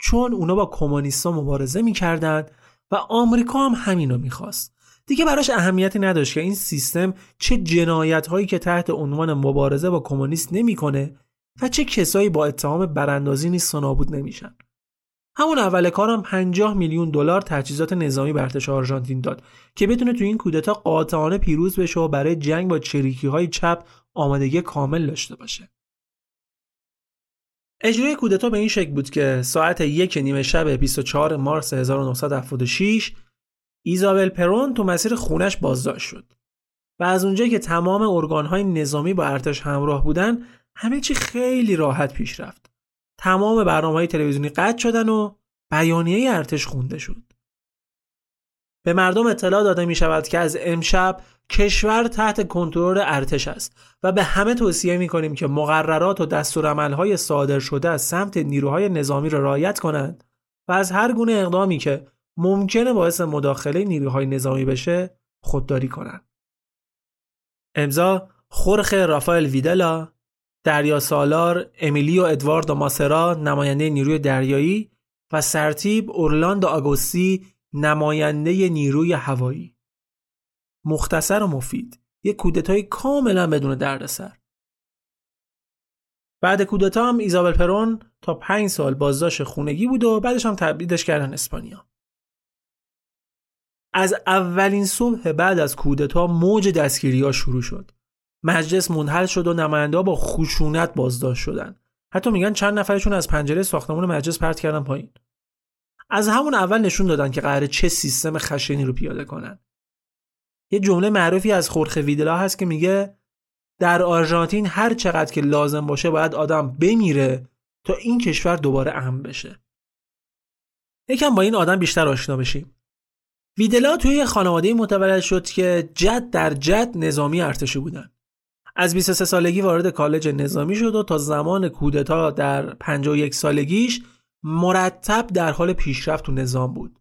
چون اونا با کمونیستا مبارزه می‌کردند و آمریکا هم همینو می‌خواست. دیگه براش اهمیتی نداشت که این سیستم چه جنایت هایی که تحت عنوان مبارزه با کمونیست نمی‌کنه و چه کسایی با اتهام براندازی و نابود نمیشن. همون اول کارم 50 میلیون دلار تجهیزات نظامی به ارتش آرژانتین داد که بتونه تو این کودتا قاطعانه پیروز بشه و برای جنگ با چریکی های چپ آمادگی کامل داشته باشه. اجرای کودتا به این شکل بود که ساعت یک نیمه شب 24 مارس 1976 ایزابل پرون تو مسیر خونش بازداشت شد و از اونجا که تمام ارگانهای نظامی با ارتش همراه بودن همه چی خیلی راحت پیش رفت. تمام برنامه های تلویزیونی قطع شدن و بیانیه ارتش خونده شد. به مردم اطلاع داده می شود که از امشب کشور تحت کنترل ارتش است و به همه توصیه می کنیم که مقررات و دستورالعملهای صادر شده از سمت نیروهای نظامی را رعایت کنند و از هر گونه اقدامی که ممکنه باعث مداخله نیروهای نظامی بشه خودداری کنند. امضا خورخ رافائل ویدلا دریا سالار، امیلیو ادواردو ماسرا نماینده نیروی دریایی و سرتیب اورلاندو آگوستی نماینده نیروی هوایی. مختصر و مفید. یک کودتای کاملا بدون دردسر. بعد کودتا هم ایزابل پرون تا پنج سال بازداشت خونگی بود و بعدش هم تبعیدش کردن اسپانیا. از اولین صبح بعد از کودتا موج دستگیری ها شروع شد. مجلس منحل شد و نماینده با خشونت بازداشت شدن حتی میگن چند نفرشون از پنجره ساختمان مجلس پرت کردن پایین از همون اول نشون دادن که قراره چه سیستم خشنی رو پیاده کنن یه جمله معروفی از خورخ ویدلا هست که میگه در آرژانتین هر چقدر که لازم باشه باید آدم بمیره تا این کشور دوباره امن بشه. یکم با این آدم بیشتر آشنا بشیم. ویدلا توی یه خانواده متولد شد که جد در جد نظامی ارتشی بودن. از 23 سالگی وارد کالج نظامی شد و تا زمان کودتا در 51 سالگیش مرتب در حال پیشرفت تو نظام بود.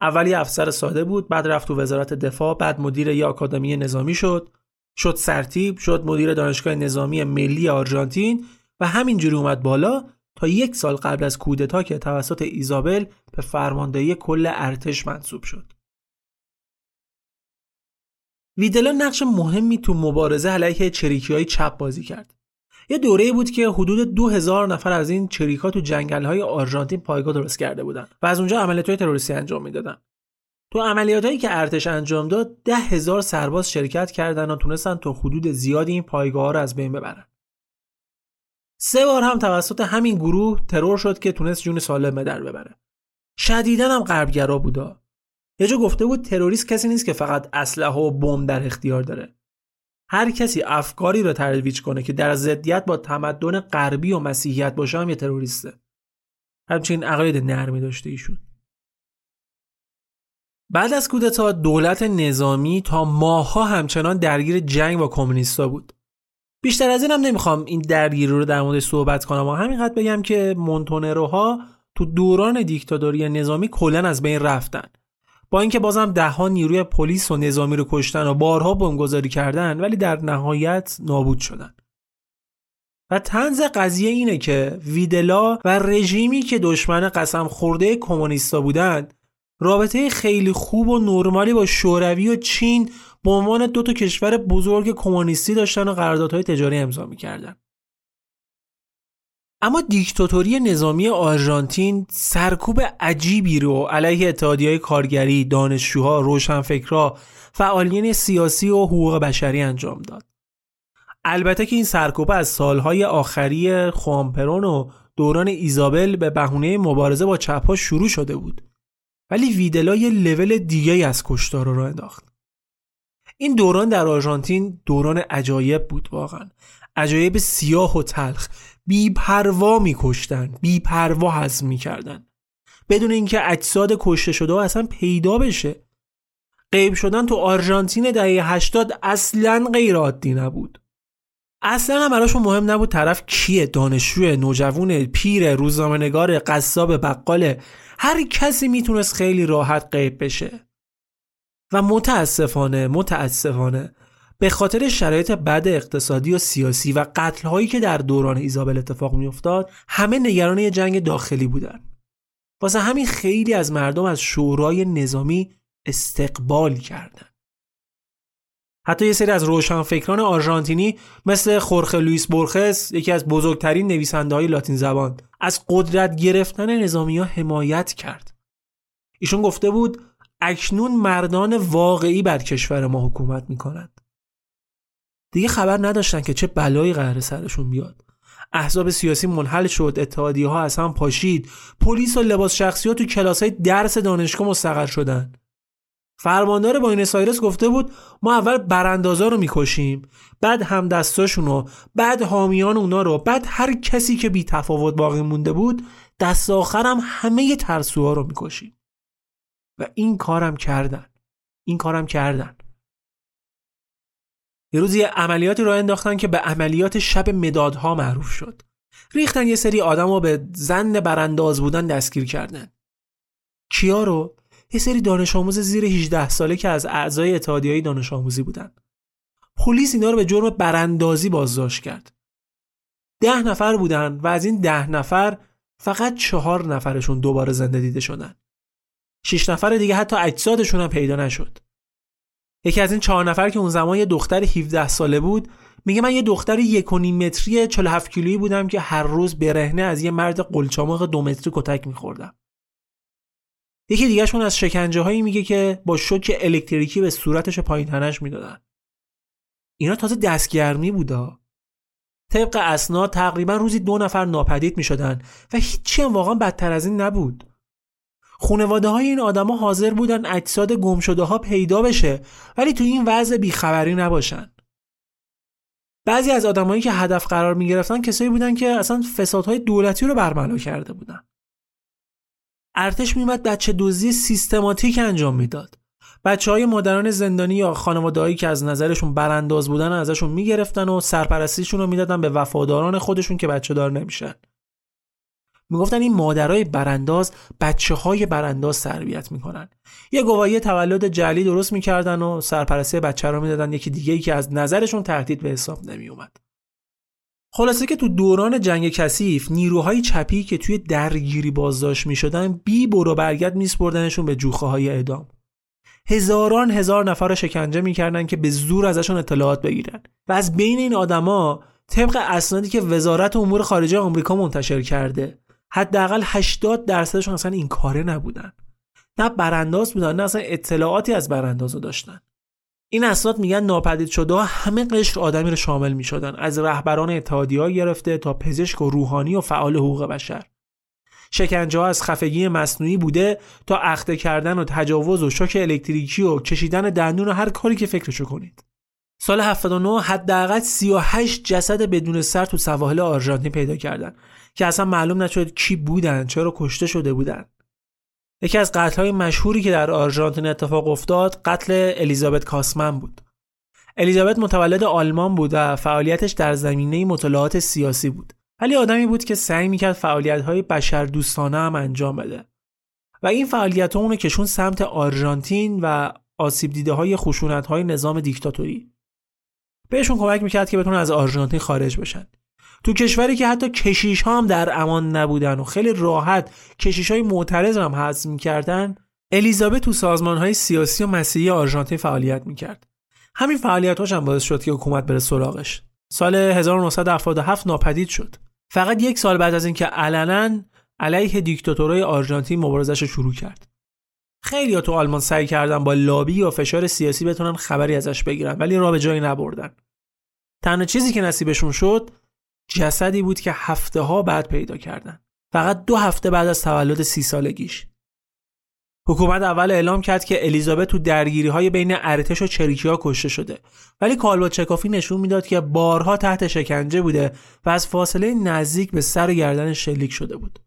اولی افسر ساده بود، بعد رفت تو وزارت دفاع، بعد مدیر یه آکادمی نظامی شد، شد سرتیب، شد مدیر دانشگاه نظامی ملی آرژانتین و همینجوری اومد بالا تا یک سال قبل از کودتا که توسط ایزابل به فرماندهی کل ارتش منصوب شد. ویدلا نقش مهمی تو مبارزه علیه چریکی های چپ بازی کرد. یه دوره بود که حدود دو هزار نفر از این چریکا تو جنگل های آرژانتین پایگاه درست کرده بودن و از اونجا عملیات تروریستی انجام می‌دادن. تو عملیاتایی که ارتش انجام داد ده هزار سرباز شرکت کردن و تونستن تا حدود زیادی این پایگاه ها رو از بین ببرن. سه بار هم توسط همین گروه ترور شد که تونست جون سالم در ببره. شدیدن هم غربگرا بودا. یه جا گفته بود تروریست کسی نیست که فقط اسلحه و بمب در اختیار داره. هر کسی افکاری رو ترویج کنه که در ضدیت با تمدن غربی و مسیحیت باشه هم یه تروریسته. همچنین عقاید نرمی داشته ایشون. بعد از کودتا دولت نظامی تا ماهها همچنان درگیر جنگ با کمونیستا بود. بیشتر از این هم نمی‌خوام این درگیری رو در مورد صحبت کنم و همینقدر بگم که مونتونروها تو دوران دیکتاتوری نظامی کلا از بین رفتن. با اینکه بازم دهها نیروی پلیس و نظامی رو کشتن و بارها بمبگذاری کردن ولی در نهایت نابود شدن. و تنز قضیه اینه که ویدلا و رژیمی که دشمن قسم خورده کمونیستا بودند رابطه خیلی خوب و نرمالی با شوروی و چین به عنوان دو تا کشور بزرگ کمونیستی داشتن و قراردادهای تجاری امضا می‌کردن. اما دیکتاتوری نظامی آرژانتین سرکوب عجیبی رو علیه اتحادیه کارگری، دانشجوها، روشنفکرها، فعالین سیاسی و حقوق بشری انجام داد. البته که این سرکوب از سالهای آخری خوامپرون و دوران ایزابل به بهونه مبارزه با چپها شروع شده بود. ولی ویدلا یه لول دیگه از کشتار رو انداخت. این دوران در آرژانتین دوران عجایب بود واقعا. عجایب سیاه و تلخ بی پروا میکشتن بی پروا هضم می‌کردن. بدون اینکه اجساد کشته شده و اصلا پیدا بشه. غیب شدن تو آرژانتین دهه 80 اصلا غیر عادی نبود. اصلا هم براشون مهم نبود طرف کیه دانشجو نوجوان پیر روزنامه‌نگار قصاب بقال. هر کسی می‌تونست خیلی راحت غیب بشه. و متاسفانه متاسفانه به خاطر شرایط بد اقتصادی و سیاسی و قتل هایی که در دوران ایزابل اتفاق میافتاد همه نگران یه جنگ داخلی بودن. واسه همین خیلی از مردم از شورای نظامی استقبال کردند. حتی یه سری از روشنفکران آرژانتینی مثل خورخه لوئیس بورخس یکی از بزرگترین نویسنده های لاتین زبان از قدرت گرفتن نظامی ها حمایت کرد. ایشون گفته بود اکنون مردان واقعی بر کشور ما حکومت می‌کنند دیگه خبر نداشتن که چه بلایی قرار سرشون بیاد. احزاب سیاسی منحل شد اتحادی ها از هم پاشید. پلیس و لباس شخصی ها تو کلاس های درس دانشگاه مستقر شدن. فرماندار باینس آیرس گفته بود ما اول براندازا رو می‌کشیم بعد هم دستاشون بعد حامیان اونا رو بعد هر کسی که بی تفاوت باقی مونده بود دست آخرم همه ترسوها رو می‌کشیم. و این کارم کردن. این کارم کردن. یه روزی عملیاتی رو انداختن که به عملیات شب مدادها معروف شد. ریختن یه سری آدم رو به زن برانداز بودن دستگیر کردن. کیا رو؟ یه سری دانش آموز زیر 18 ساله که از اعضای اتحادیه دانش آموزی بودن. پلیس اینا رو به جرم براندازی بازداشت کرد. ده نفر بودن و از این ده نفر فقط چهار نفرشون دوباره زنده دیده شدن. شش نفر دیگه حتی اجسادشون هم پیدا نشد. یکی از این چهار نفر که اون زمان یه دختر 17 ساله بود میگه من یه دختر یک و نیم متری 47 کیلویی بودم که هر روز برهنه از یه مرد قلچامق دو متری کتک میخوردم. یکی دیگهشون از شکنجه هایی میگه که با شوک الکتریکی به صورتش پایین تنش می‌دادن. اینا تازه دستگرمی بودا. طبق اسناد تقریبا روزی دو نفر ناپدید می‌شدن و هیچی هم واقعا بدتر از این نبود. خونواده های این آدما حاضر بودن اجساد گم شده ها پیدا بشه ولی تو این وضع بیخبری نباشن. بعضی از آدمایی که هدف قرار می گرفتن کسایی بودن که اصلا فسادهای دولتی رو برملا کرده بودن. ارتش میومد بچه دزدی سیستماتیک انجام می‌داد. بچه های مادران زندانی یا خانوادهایی که از نظرشون برانداز بودن ازشون می‌گرفتن و سرپرستیشون رو می‌دادن به وفاداران خودشون که بچه دار نمیشن. می‌گفتن این مادرای برانداز بچه های برانداز تربیت می‌کنن. یه گواهی تولد جلی درست می‌کردن و سرپرستی بچه رو می‌دادن. یکی دیگه ای که از نظرشون تهدید به حساب نمیومد خلاصه که تو دوران جنگ کثیف نیروهای چپی که توی درگیری بازداشت می‌شدن بی برو برگرد میسپردنشون به جوخه های اعدام. هزاران هزار نفر شکنجه می‌کردن که به زور ازشون اطلاعات بگیرن. و از بین این آدما طبق اسنادی که وزارت امور خارجه آمریکا منتشر کرده حداقل 80 درصدشون اصلا این کاره نبودن. نه برانداز بودن نه اصلا اطلاعاتی از برانداز داشتن. این اسناد میگن ناپدید شده همه قشر آدمی رو شامل می‌شدن. از رهبران اتحادیه گرفته تا پزشک و روحانی و فعال حقوق بشر. شکنجه از خفگی مصنوعی بوده تا اخته کردن و تجاوز و شوک الکتریکی و کشیدن دندون و هر کاری که فکرشو کنید. سال 79 حداقل 38 جسد بدون سر تو سواحل آرژانتین پیدا کردن. که اصلا معلوم نشد کی بودن چرا کشته شده بودن. یکی از قتل های مشهوری که در آرژانتین اتفاق افتاد قتل الیزابت کاسمن بود. الیزابت متولد آلمان بود و فعالیتش در زمینه مطالعات سیاسی بود. ولی آدمی بود که سعی می‌کرد فعالیت های بشر دوستانه هم انجام بده. و این فعالیت ها اونو کشون سمت آرژانتین و آسیب دیده های خشونت های نظام دیکتاتوری. بهشون کمک می‌کرد که بتونن از آرژانتین خارج بشن. تو کشوری که حتی کشیش ها هم در امان نبودن و خیلی راحت کشیش های معترض هم حذف می‌کردن الیزابت تو سازمان های سیاسی و مسیحی آرژانتین فعالیت می‌کرد. همین فعالیتاش هم باعث شد که حکومت بره سراغش. سال 1977 ناپدید شد. فقط یک سال بعد از اینکه علنا علیه دیکتاتورای آرژانتین مبارزش شروع کرد. خیلی تو آلمان سعی کردن با لابی و فشار سیاسی بتونن خبری ازش بگیرن ولی را به جایی نبردن. تنها چیزی که نصیبشون شد جسدی بود که هفته ها بعد پیدا کردن. فقط دو هفته بعد از تولد سی سالگیش. حکومت اول اعلام کرد که الیزابت تو درگیری های بین ارتش و چریکی ها کشته شده. ولی کالبا چکافی نشون می‌داد که بارها تحت شکنجه بوده و از فاصله نزدیک به سر گردن شلیک شده بود.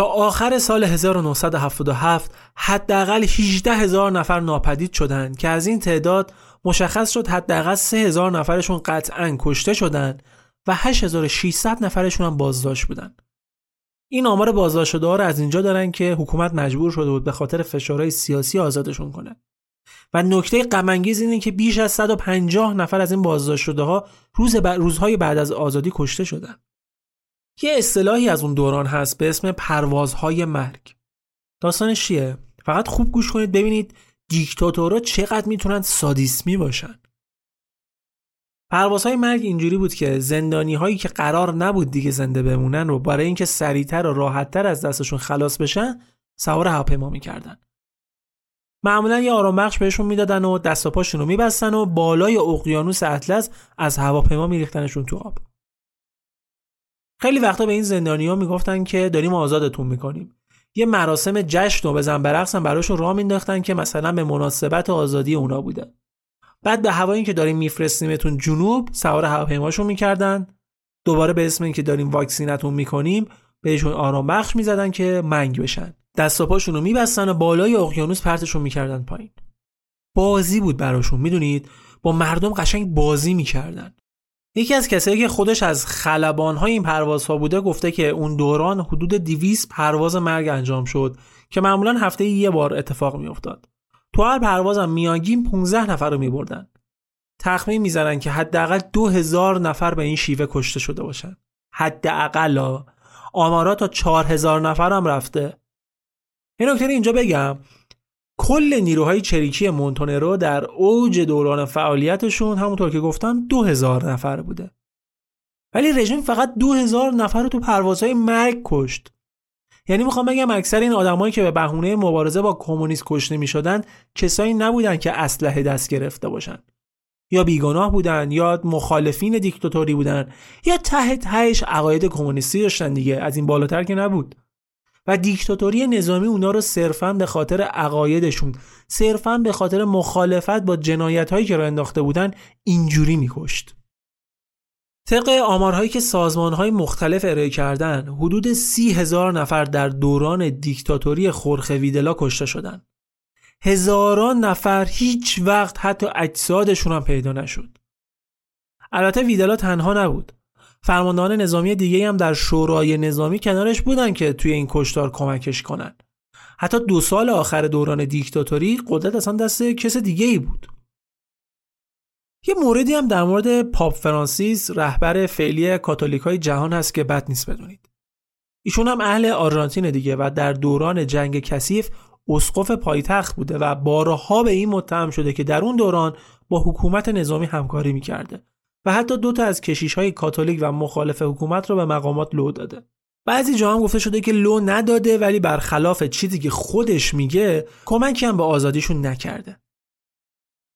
تا آخر سال 1977 حداقل 18 هزار نفر ناپدید شدند که از این تعداد مشخص شد حداقل 3 هزار نفرشون قطعا کشته شدند و 8600 نفرشون هم بازداشت بودند. این آمار بازداشت شده ها رو از اینجا دارن که حکومت مجبور شده بود به خاطر فشارهای سیاسی آزادشون کنه. و نکته غم اینه که بیش از 150 نفر از این بازداشت شده ها روز روزهای بعد از آزادی کشته شدند. یه اصطلاحی از اون دوران هست به اسم پروازهای مرگ. داستانش چیه؟ فقط خوب گوش کنید ببینید دیکتاتورها چقدر می‌تونن سادیسمی باشن. پروازهای مرگ اینجوری بود که زندانی هایی که قرار نبود دیگه زنده بمونن رو برای اینکه سریعتر و راحتتر از دستشون خلاص بشن سوار هواپیما می‌کردن. معمولا یه آرام بخش بهشون می‌دادن و دست و پاشون رو میبستن و بالای اقیانوس اطلس از هواپیما میریختنشون تو آب. خیلی وقتا به این زندانیا می‌گفتن که داریم آزادتون می‌کنیم. یه مراسم جشن و بزن برقص هم براشون راه مینداختن که مثلا به مناسبت آزادی اونا بوده بعد به هوایی که داریم میفرستیمتون جنوب سوار هواپیماشون می‌کردن. دوباره به اسم اینکه داریم واکسینتون می‌کنیم بهشون آرام بخش می‌زدن که منگ بشن. دست و پاشون رو میبستن و بالای اقیانوس پرتشون می‌کردن پایین. بازی بود براشون می‌دونید؟ با مردم قشنگ بازی می‌کردن. یکی از کسایی که خودش از خلبانهای این پروازها بوده گفته که اون دوران حدود 200 پرواز مرگ انجام شد که معمولا هفته یه بار اتفاق میافتاد. تو هر پروازم میانگین 15 نفر رو میبردن. تخمین می‌زنن که حداقل 2000 نفر به این شیوه کشته شده باشن. حداقل آمارا تا 4000 نفر هم رفته. این نکته اینجا بگم کل نیروهای چریکی مونتونرو در اوج دوران فعالیتشون همونطور که گفتم دو هزار نفر بوده. ولی رژیم فقط دو هزار نفر رو تو پروازهای مرگ کشت. یعنی می‌خوام بگم اکثر این آدمایی که به بهونه مبارزه با کمونیست کشته می‌شدن کسایی نبودن که اسلحه دست گرفته باشن. یا بیگناه بودن یا مخالفین دیکتاتوری بودن یا ته تهش عقاید کمونیستی داشتن دیگه از این بالاتر که نبود. و دیکتاتوری نظامی اونا رو صرفا به خاطر عقایدشون صرفا به خاطر مخالفت با جنایت هایی که را انداخته بودن اینجوری میکشت طبق آمارهایی که سازمان های مختلف ارائه کردن حدود سی هزار نفر در دوران دیکتاتوری خورخ ویدلا کشته شدند. هزاران نفر هیچ وقت حتی اجسادشون هم پیدا نشد. البته ویدلا تنها نبود. فرماندهان نظامی دیگه هم در شورای نظامی کنارش بودن که توی این کشتار کمکش کنن. حتی دو سال آخر دوران دیکتاتوری قدرت اصلا دست کس دیگه ای بود. یه موردی هم در مورد پاپ فرانسیس رهبر فعلی کاتولیک های جهان هست که بد نیست بدونید. ایشون هم اهل آرژانتین دیگه و در دوران جنگ کثیف اسقف پایتخت بوده و بارها به این متهم شده که در اون دوران با حکومت نظامی همکاری می‌کرده. و حتی دو تا از کشیش های کاتولیک و مخالف حکومت رو به مقامات لو داده. بعضی جا هم گفته شده که لو نداده ولی برخلاف چیزی که خودش میگه کمکی هم به آزادیشون نکرده.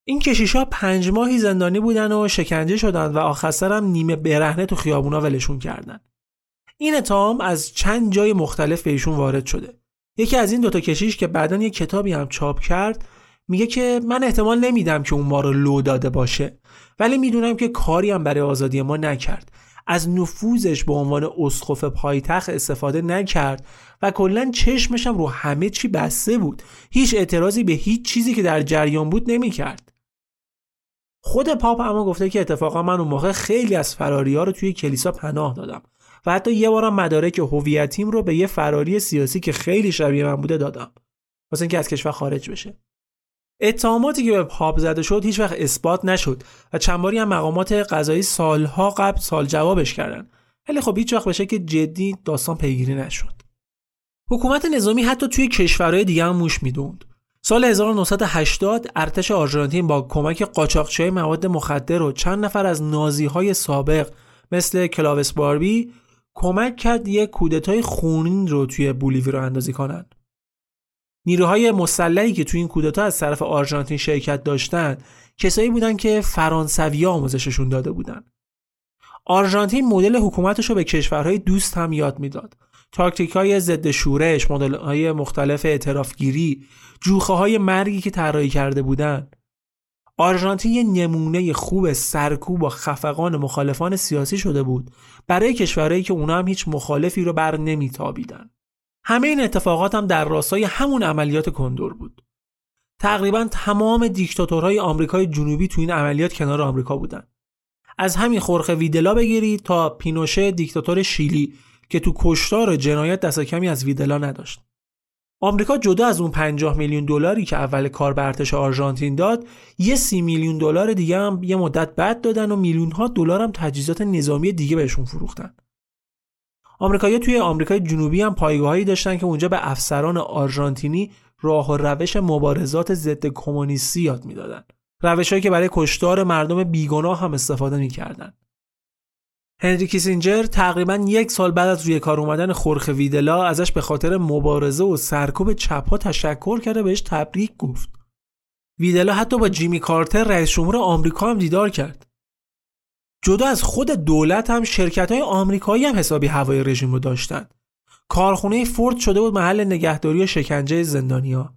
این کشیشا پنج ماهی زندانی بودن و شکنجه شدن و آخر هم نیمه برهنه تو خیابونا ولشون کردن. این اتهام از چند جای مختلف به ایشون وارد شده. یکی از این دوتا کشیش که بعدا یه کتابی هم چاپ کرد میگه که من احتمال نمیدم که اون ما رو لو داده باشه. ولی می‌دونم که کاری هم برای آزادی ما نکرد. از نفوذش به عنوان اسقف پایتخت استفاده نکرد و کلا چشمشم رو همه چی بسته بود. هیچ اعتراضی به هیچ چیزی که در جریان بود نمی‌کرد. خود پاپ اما گفته که اتفاقا من اون موقع خیلی از فراری ها رو توی کلیسا پناه دادم و حتی یه بارم مدارک هویتیم رو به یه فراری سیاسی که خیلی شبیه من بوده دادم. واسه اینکه از کشور خارج بشه. اتهاماتی که به پاپ زده شد هیچ وقت اثبات نشد و چند باری هم مقامات قضایی سالها قبل سال جوابش کردن. ولی خب هیچ وقت به شکل جدی داستان پیگیری نشد. حکومت نظامی حتی توی کشورهای دیگه هم موش می‌دوند. سال 1980 ارتش آرژانتین با کمک قاچاقچیهای مواد مخدر و چند نفر از نازی های سابق مثل کلاوس باربی کمک کرد یک کودتای خونین رو توی بولیوی رو اندازی کنند. نیروهای مسلحی که توی این کودتا از طرف آرژانتین شرکت داشتند کسایی بودند که فرانسوی آموزششون داده بودند. آرژانتین مدل حکومتش رو به کشورهای دوست هم یاد می‌داد. تاکتیک های ضد شورش، مدل های مختلف اعترافگیری، جوخه های مرگی که طراحی کرده بودند. آرژانتین یه نمونه خوب سرکوب با خفقان مخالفان سیاسی شده بود برای کشورهایی که اونا هم هیچ مخالفی رو بر نمیتابیدن. همه این اتفاقات هم در راستای همون عملیات کندور بود. تقریبا تمام دیکتاتورهای آمریکای جنوبی تو این عملیات کنار آمریکا بودن. از همین خورخ ویدلا بگیرید تا پینوشه دیکتاتور شیلی که تو کشتار جنایت دست کمی از ویدلا نداشت. آمریکا جدا از اون 50 میلیون دلاری که اول کار به آرژانتین داد یه سی میلیون دلار دیگه هم یه مدت بعد دادن و میلیون ها دلار هم تجهیزات نظامی دیگه بهشون فروختن آمریکایی‌ها توی آمریکای جنوبی هم پایگاهایی داشتن که اونجا به افسران آرژانتینی راه و روش مبارزات ضد کمونیستی یاد می‌دادن روشهایی که برای کشتار مردم بیگناه هم استفاده می‌کردن هنری کیسینجر تقریبا یک سال بعد از روی کار اومدن خورخ ویدلا ازش به خاطر مبارزه و سرکوب چپها تشکر کرده بهش تبریک گفت. ویدلا حتی با جیمی کارتر رئیس جمهور آمریکا هم دیدار کرد. جدا از خود دولت هم شرکت های آمریکایی هم حسابی هوای رژیم رو داشتن. کارخونه فورد شده بود محل نگهداری و شکنجه زندانیا.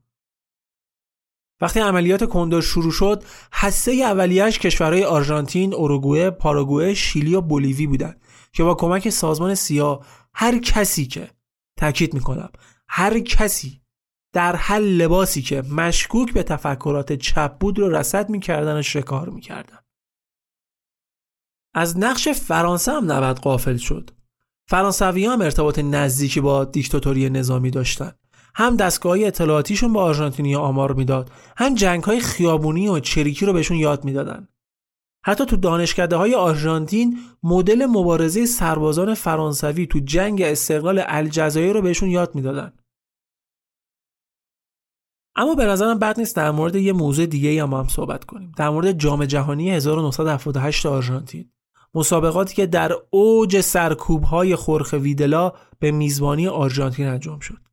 وقتی عملیات کندور شروع شد حسه اولیش کشورهای آرژانتین، اوروگوئه، پاراگوئه، شیلی و بولیوی بودند که با کمک سازمان سیاه هر کسی که تاکید می‌کنم هر کسی در هر لباسی که مشکوک به تفکرات چپ بود رو رسد می‌کردن و شکار می‌کردن از نقش فرانسه هم نبد قافل شد. فرانسوی هم ارتباط نزدیکی با دیکتاتوری نظامی داشتند هم دستگاه اطلاعاتیشون با آرژانتینی آمار می‌داد. هم جنگ های خیابونی و چریکی رو بهشون یاد می‌دادن. حتی تو دانشکده های آرژانتین مدل مبارزه سربازان فرانسوی تو جنگ استقلال الجزایر رو بهشون یاد می‌دادن. اما به نظرم بد نیست در مورد یه موضوع دیگه هم هم صحبت کنیم. در مورد جام جهانی 1978 آرژانتین. مسابقاتی که در اوج سرکوب های خورخ ویدلا به میزبانی آرژانتین انجام شد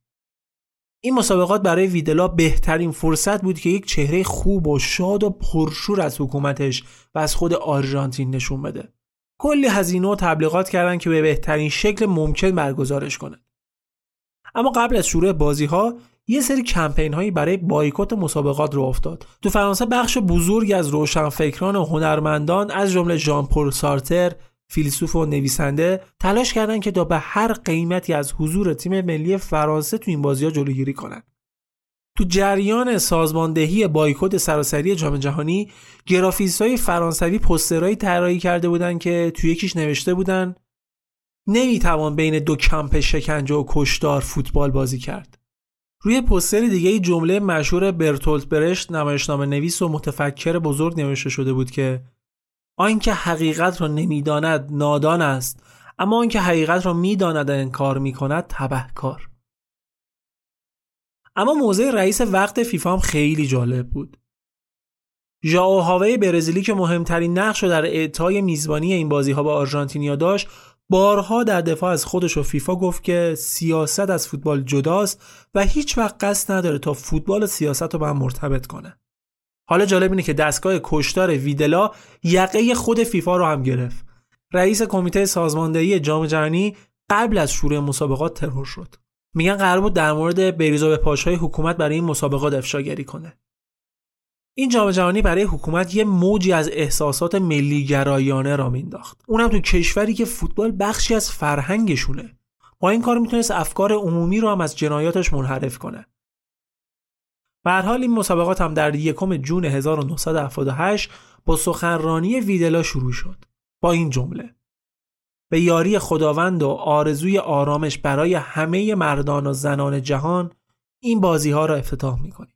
این مسابقات برای ویدلا بهترین فرصت بود که یک چهره خوب و شاد و پرشور از حکومتش و از خود آرژانتین نشون بده. کلی هزینه و تبلیغات کردن که به بهترین شکل ممکن برگزارش کنه. اما قبل از شروع بازی ها یه سری کمپین هایی برای بایکوت مسابقات رو افتاد. تو فرانسه بخش بزرگی از روشنفکران و هنرمندان از جمله ژان پل سارتر، فیلسوف و نویسنده تلاش کردند که تا به هر قیمتی از حضور تیم ملی فرانسه تو این بازی ها جلوگیری کنند. تو جریان سازماندهی بایکوت سراسری جام جهانی گرافیست های فرانسوی پسترهایی طراحی کرده بودند که توی یکیش نوشته بودن نمی‌توان بین دو کمپ شکنجه و کشدار فوتبال بازی کرد. روی پستر دیگه جمله مشهور برتولت برشت نمایشنامه نویس و متفکر بزرگ نوشته شده بود که آنکه حقیقت را نمی‌داند نادان است اما آنکه حقیقت را می‌داند انکار می‌کند تبهکار اما موضع رئیس وقت فیفا هم خیلی جالب بود. ژائو هاوی برزیلی که مهمترین نقش رو در اعطای میزبانی این بازی ها به آرژانتینیا داشت بارها در دفاع از خودش و فیفا گفت که سیاست از فوتبال جداست و هیچ وقت قصد نداره تا فوتبال و سیاست رو به هم مرتبط کنه. حالا جالب اینه که دستگاه کشتار ویدلا یقه خود فیفا رو هم گرفت. رئیس کمیته سازماندهی جام جهانی قبل از شروع مسابقات ترور شد. میگن قرار بود در مورد بریزا به پاشهای حکومت برای این مسابقات افشاگری کنه. این جام جهانی برای حکومت یه موجی از احساسات ملی گرایانه را مینداخت اونم تو کشوری که فوتبال بخشی از فرهنگشونه. با این کار می‌تونست افکار عمومی رو هم از جنایاتش منحرف کنه. به حال این مسابقات هم در یکم جون 1978 با سخنرانی ویدلا شروع شد. با این جمله. به یاری خداوند و آرزوی آرامش برای همه مردان و زنان جهان این بازی ها را افتتاح می‌کنیم.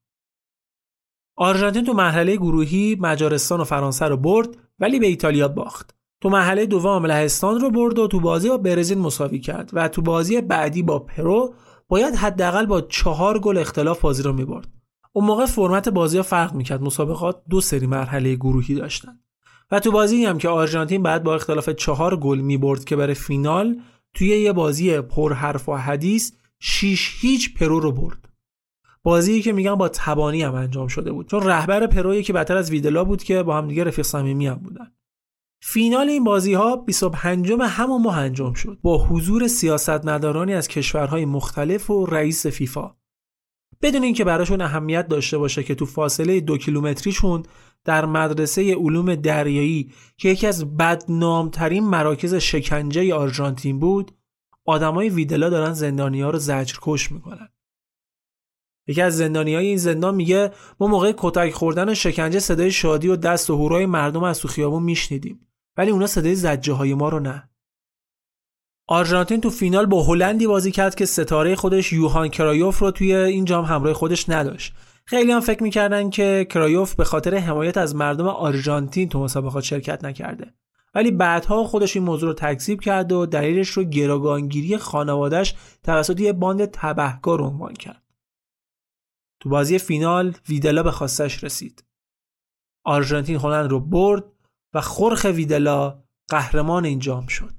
آرژانتین تو مرحله گروهی مجارستان و فرانسه رو برد ولی به ایتالیا باخت. تو مرحله دوم لهستان رو برد و تو بازی با برزیل مساوی کرد و تو بازی بعدی با پرو باید حداقل با چهار گل اختلاف بازی رو می‌برد. اون موقع فرمت بازی ها فرق می‌کرد. مسابقات دو سری مرحله گروهی داشتن. و تو بازی هم که آرژانتین باید با اختلاف چهار گل می‌برد که برای فینال توی یه بازی پر حرف و حدیث 6 هیچ پرو رو برد. بازی که میگن با تبانی هم انجام شده بود. چون رهبر پرو یکی بدتر از ویدلا بود که با هم دیگه رفیق صمیمی هم بودن. فینال این بازی ها 25 همون ماه انجام شد. با حضور سیاستمدارانی از کشورهای مختلف و رئیس فیفا. بدون اینکه براشون اهمیت داشته باشه که تو فاصله دو کیلومتریشون در مدرسه علوم دریایی که یکی از بدنامترین مراکز شکنجه آرژانتین بود آدمای ویدلا دارن زندانی ها رو زجر کش می‌کنن. یکی از زندانی های این زندان میگه ما موقع کتک خوردن و شکنجه صدای شادی و دست و هورای مردم از تو خیابون میشنیدیم ولی اونا صدای زجه های ما رو نه. آرژانتین تو فینال با هلندی بازی کرد که ستاره خودش یوهان کرایوف رو توی این جام همراه خودش نداشت. خیلی هم فکر می‌کردن که کرایوف به خاطر حمایت از مردم آرژانتین تو مسابقات شرکت نکرده. ولی بعدها خودش این موضوع رو تکذیب کرد و دلیلش رو گروگانگیری خانوادش توسط یه باند تبهکار عنوان کرد. تو بازی فینال ویدلا به خواستش رسید. آرژانتین هلند رو برد و خورخ ویدلا قهرمان این جام شد.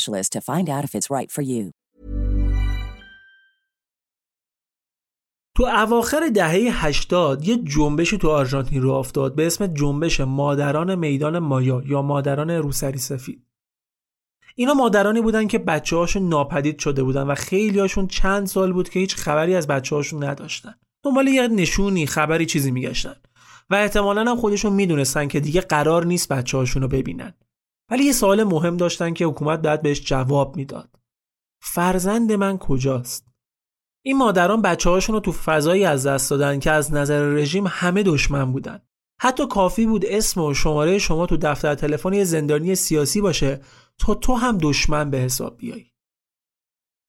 to find out if it's right for you. تو اواخر دهه 80 یه جنبشی تو آرژانتین رو افتاد به اسم جنبش مادران میدان مایا یا مادران روسری سفید. اینا مادرانی بودن که بچه هاشون ناپدید شده بودن و خیلی هاشون چند سال بود که هیچ خبری از بچه هاشون نداشتن. دنبال یه نشونی خبری چیزی میگشتن و احتمالا هم خودشون می‌دونستن که دیگه قرار نیست بچه هاشون رو ببینن. ولی یه سوال مهم داشتن که حکومت باید بهش جواب می‌داد. فرزند من کجاست؟ این مادران بچه هاشون رو تو فضایی از دست دادن که از نظر رژیم همه دشمن بودن. حتی کافی بود اسم و شماره شما تو دفتر تلفن زندانی سیاسی باشه تا تو هم دشمن به حساب بیای.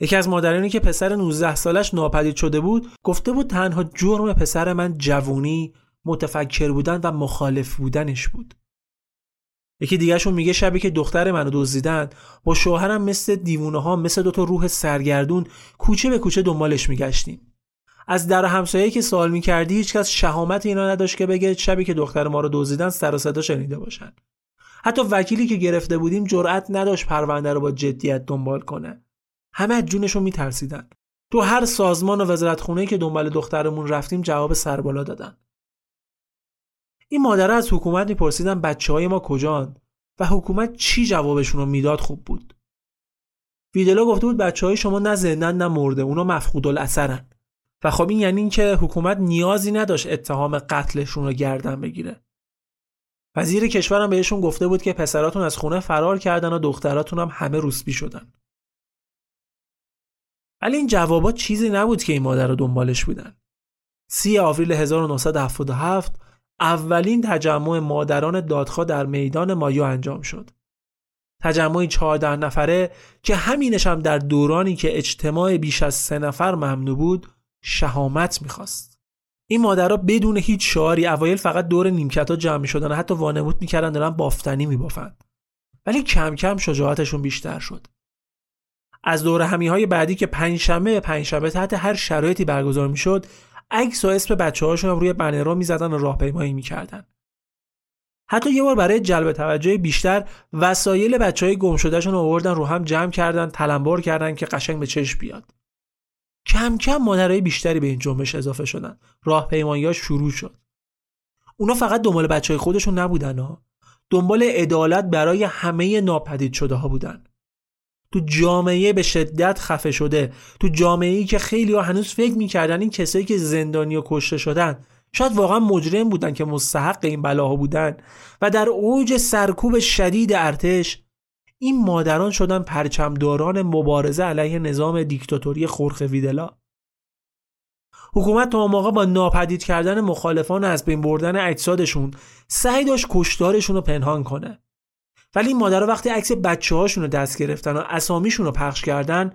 یکی از مادرانی که پسر 19 سالش ناپدید شده بود گفته بود تنها جرم پسر من جوونی، متفکر بودن و مخالف بودنش بود. یکی دیگهشون میگه شبی که دختر منو دزدیدن با شوهرم مثل دیوونه ها مثل دوتا روح سرگردون کوچه به کوچه دنبالش میگشتیم. از در همسایه که سوال می‌کردی هیچکس شهامت اینا نداشت که بگه شبی که دختر ما رو دزدیدن سر صدا شنیده باشن. حتی وکیلی که گرفته بودیم جرأت نداشت پرونده رو با جدیت دنبال کنه. همه از جونشون میترسیدن. تو هر سازمان و وزارتخونه که دنبال دخترمون رفتیم جواب سربالا دادن. این مادرها از حکومت میپرسیدن بچه های ما کجان و حکومت چی جوابشون رو می‌داد خوب بود. ویدلا گفته بود بچه های شما نه زندن نه مرده اونا مفقود الاثرن و خب این یعنی اینکه حکومت نیازی نداشت اتهام قتلشون رو گردن بگیره. وزیر کشورم بهشون گفته بود که پسراتون از خونه فرار کردن و دختراتون هم همه روسبی شدن. ولی این جوابات چیزی نبود که این مادر رو دنبالش بودن. سی آوریل 1977 اولین تجمع مادران دادخواه در میدان مایو انجام شد. تجمعی 14 نفره که همینش هم در دورانی که اجتماع بیش از سه نفر ممنوع بود شهامت می‌خواست. این مادرها بدون هیچ شعاری اوایل فقط دور نیمکت جمع می شدن و حتی وانمود می‌کردن دارن بافتنی میبافند. ولی کم کم شجاعتشون بیشتر شد. از دور همی های بعدی که پنجشنبه به پنجشنبه تحت هر شرایطی برگزار می‌شد عکس و اسم بچه هاشون روی بنرها می‌زدن و راهپیمایی می‌کردن. حتی یه بار برای جلب توجه بیشتر وسایل بچه های گم شدهشون آوردن رو هم جمع کردن تلمبار کردن که قشنگ به چشم بیاد. کم کم مادرای بیشتری به این جنبش اضافه شدن. راهپیمایی شروع شد. اونا فقط دنبال بچه های خودشون نبودن ها. دنبال عدالت برای همه ناپدید شده ها بودن. تو جامعه به شدت خفه شده. تو جامعه ای که خیلی ها هنوز فکر می‌کردن این کسایی که زندانی و کشته شدن شاید واقعا مجرم بودن که مستحق این بلاها بودن. و در اوج سرکوب شدید ارتش این مادران شدن پرچمداران مبارزه علیه نظام دیکتاتوری خورخ ویدلا. حکومت تا موقع با ناپدید کردن مخالفان از بین بردن اجسادشون سعی داشت کشتارشون رو پنهان کنه. ولی این مادرها وقتی عکس بچه هاشون رو دست گرفتن و اسامیشون رو پخش کردن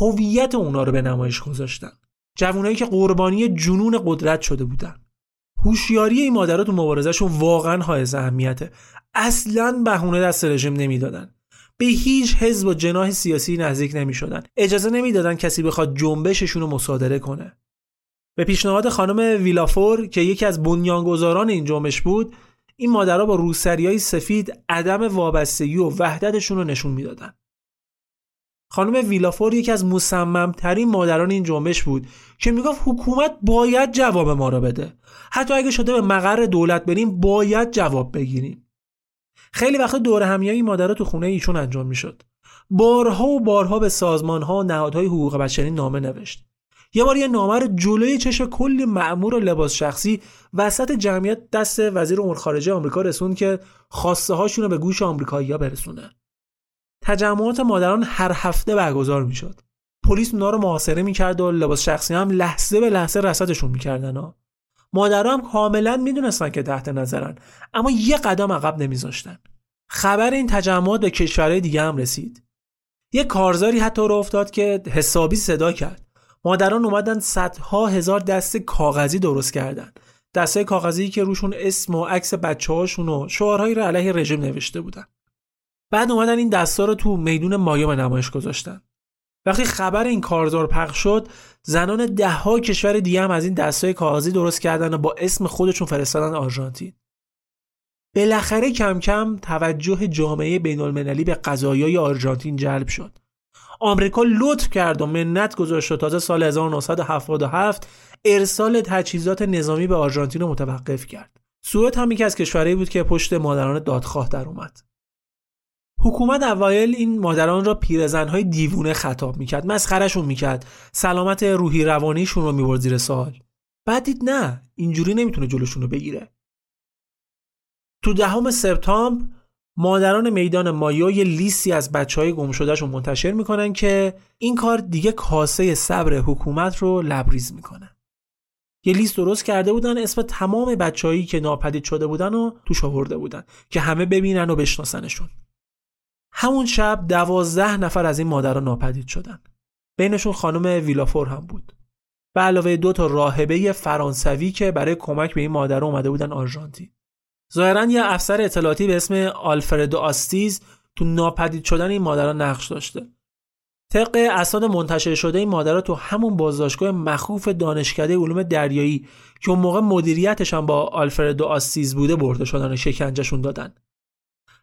هویت اونا رو به نمایش گذاشتن. جوانایی که قربانی جنون قدرت شده بودن. هوشیاری این مادرها تو مبارزهشون واقعا حائز اهمیته. اصلا بهونه دست رژیم نمی‌دادن. به هیچ حزب و جناح سیاسی نزدیک نمی‌شدن. اجازه نمی‌دادن کسی بخواد جنبششون رو مصادره کنه. به پیشنهاد خانم ویلافور که یکی از بنیانگذاران این جنبش بود این مادرها با روسری سفید عدم وابستگی و وحدتشون رو نشون می‌دادن. خانم ویلافور یکی از مصممترین مادران این جنبش بود که می‌گفت حکومت باید جواب ما رو بده. حتی اگه شده به مقر دولت بریم باید جواب بگیریم. خیلی وقت دور همیای این مادرها تو خونه ایشون انجام می‌شد. بارها و بارها به سازمان ها و نهادهای حقوق بشری نامه نوشت. یه بار یه نامه رو جلوی چشم کلی معمور و لباس شخصی وسط جمعیت دست وزیر امور خارجه آمریکا رسوند که خواسته هاشون رو به گوش آمریکایی‌ها برسونه. تجمعات مادران هر هفته برگزار می‌شد. پلیس اونا رو محاصره می‌کرد و لباس شخصی هم لحظه به لحظه رصدشون می‌کردن ها. مادرها هم کاملا می‌دونستن که تحت نظرن اما یه قدم عقب نمیذاشتن. خبر این تجمعات به کشورهای دیگه هم رسید. یه کارزاری حتی رو افتاد که حسابی صدا کرد مادران اومدن صدها هزار دست کاغذی درست کردن. دسته کاغذی که روشون اسم و عکس بچه هاشون و شعارهایی رو علیه رژیم نوشته بودن. بعد اومدن این دستا رو تو میدون به نمایش گذاشتن. وقتی خبر این کارزار پخش شد زنان دهها کشور دیگه هم از این دستای کاغذی درست کردن و با اسم خودشون فرستادن آرژانتین. بالاخره کم کم توجه جامعه بین المللی به قضایای آرژانتین جلب شد. آمریکا لطف کرد و منت گذاشت و تازه سال 1977 ارسال تجهیزات نظامی به آرژانتین رو متوقف کرد. سوئد هم یکی از کشورهایی بود که پشت مادران دادخواه در اومد. حکومت اوایل این مادران را پیرزنهای دیوونه خطاب می‌کرد مسخرشون می‌کرد سلامت روحی روانیشون رو می‌برد زیر سوال بعد دید نه اینجوری نمی‌تونه جلوشون رو بگیره تو دهم سپتامبر مادران میدان مایو یه لیستی از بچه های گم رو منتشر می‌کنن که این کار دیگه کاسه صبر حکومت رو لبریز می‌کنه. یه لیست درست کرده بودن اسم تمام بچههایی که ناپدید شده بودن و توش آورده بودن که همه ببینن و بشناسنشون. همون شب دوازده نفر از این مادران ناپدید شدن. بینشون خانم ویلافور هم بود. به علاوه دو تا راهبه فرانسوی که برای کمک به این مادر اومده بودن آرژانتین. ظاهرا یه افسر اطلاعاتی به اسم آلفردو آستیز تو ناپدید شدن این مادران نقش داشته. طبق اسناد منتشر شده این مادرها تو همون بازداشتگاه مخوف دانشکده علوم دریایی که اون موقع مدیریتش هم با آلفردو آستیز بوده برده شدن و شکنجهشون دادن.